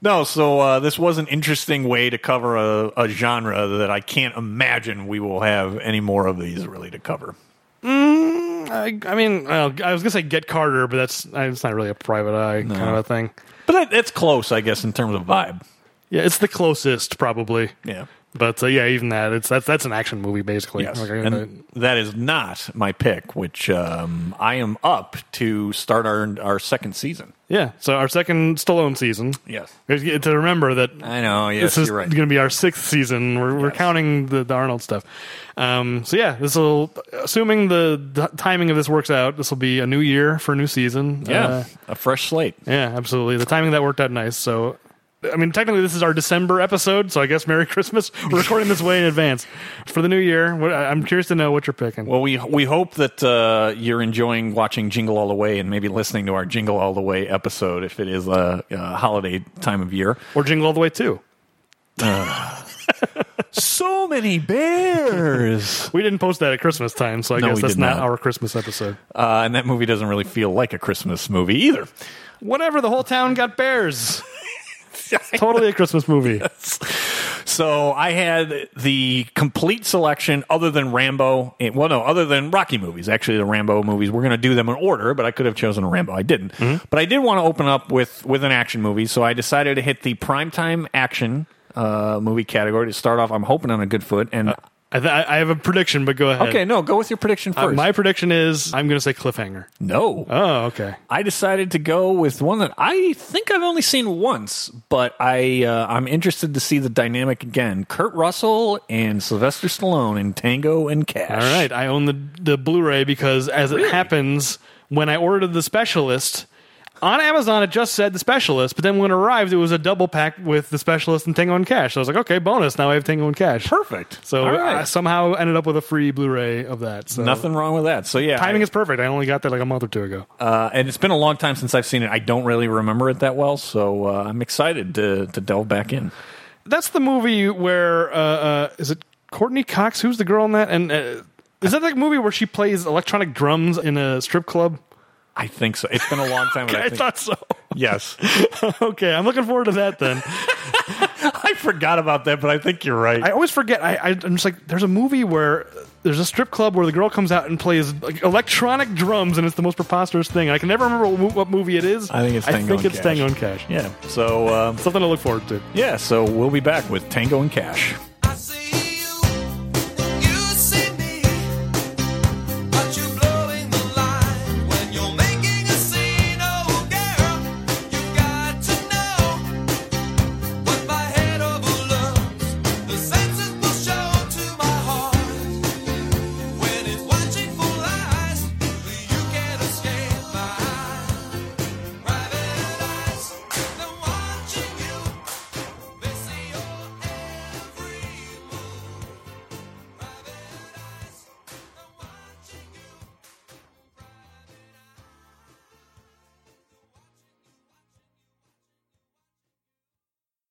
no, so uh, this was an interesting way to cover a, a genre that I can't imagine we will have any more of these really to cover. I, I mean, I was gonna say Get Carter, but that's it's not really a private eye kind of a thing. But that, that's close, I guess, in terms of vibe. Yeah, it's the closest probably. Yeah. But uh, yeah, even that it's that's that's an action movie basically. Yes. Like, I- and that is not my pick, which um, I am up to start our our second season. yeah. So our second Stallone season. Yes. To remember that I know. Yes, this is you're right. going to be our sixth season. We're, we're counting the, the Arnold stuff. Um, so yeah, this will, assuming the, the timing of this works out, this will be a new year for a new season. Yeah, Uh, a fresh slate. yeah, absolutely. The timing of that worked out nice. So, I mean, technically this is our December episode. So I guess Merry Christmas. We're recording this way in advance for the new year. What, I'm curious to know what you're picking. Well, we we hope that uh, you're enjoying watching Jingle All the Way and maybe listening to our Jingle All the Way episode if it is a, a holiday time of year. or Jingle All the Way too. So many bears, We didn't post that at Christmas time, so I No, guess that's not, not. our Christmas episode. uh, and that movie doesn't really feel like a Christmas movie either. Whatever, the whole town got bears. Totally a Christmas movie. So I had the complete selection, other than Rambo. eh, Well, no, other than Rocky movies. Actually, the Rambo movies. We're going to do them in order, but I could have chosen a Rambo. I didn't. But I did want to open up with with an action movie, so I decided to hit the primetime action uh, movie category to start off. I'm hoping on a good foot. And I, th- I have a prediction, but go ahead. okay, no, go with your prediction Uh, first. my prediction is I'm going to say cliffhanger. no. Oh, okay. I decided to go with one that I think I've only seen once, but I uh, I'm interested to see the dynamic again. Kurt Russell and Sylvester Stallone in Tango and Cash. All right, I own the the Blu-ray because as it happens, when I ordered the specialist on Amazon, it just said the specialist, but then when it arrived, it was a double pack with the specialist and Tango and Cash. So I was like, okay, bonus. Now I have Tango and Cash. perfect. So All right. I somehow ended up with a free Blu-ray of that. So nothing wrong with that. So yeah, timing I- is perfect. I only got that like a month or two ago. uh, and it's been a long time since I've seen it. I don't really remember it that well, so uh, I'm excited to to delve back in. That's the movie where uh, uh, is it Courteney Cox? Who's the girl in that? And uh, is that the movie where she plays electronic drums in a strip club? I think so. It's been a long time. but I I thought so. yes, okay, I'm looking forward to that then. I forgot about that, but I think you're right. I always forget. I, I, I'm just like, there's a movie where there's a strip club where the girl comes out and plays like, electronic drums, and it's the most preposterous thing. I can never remember what, what movie it is. I think it's I Tango think and it's Cash. Tango and Cash. yeah. So um, Something to look forward to. yeah. So we'll be back with Tango and Cash.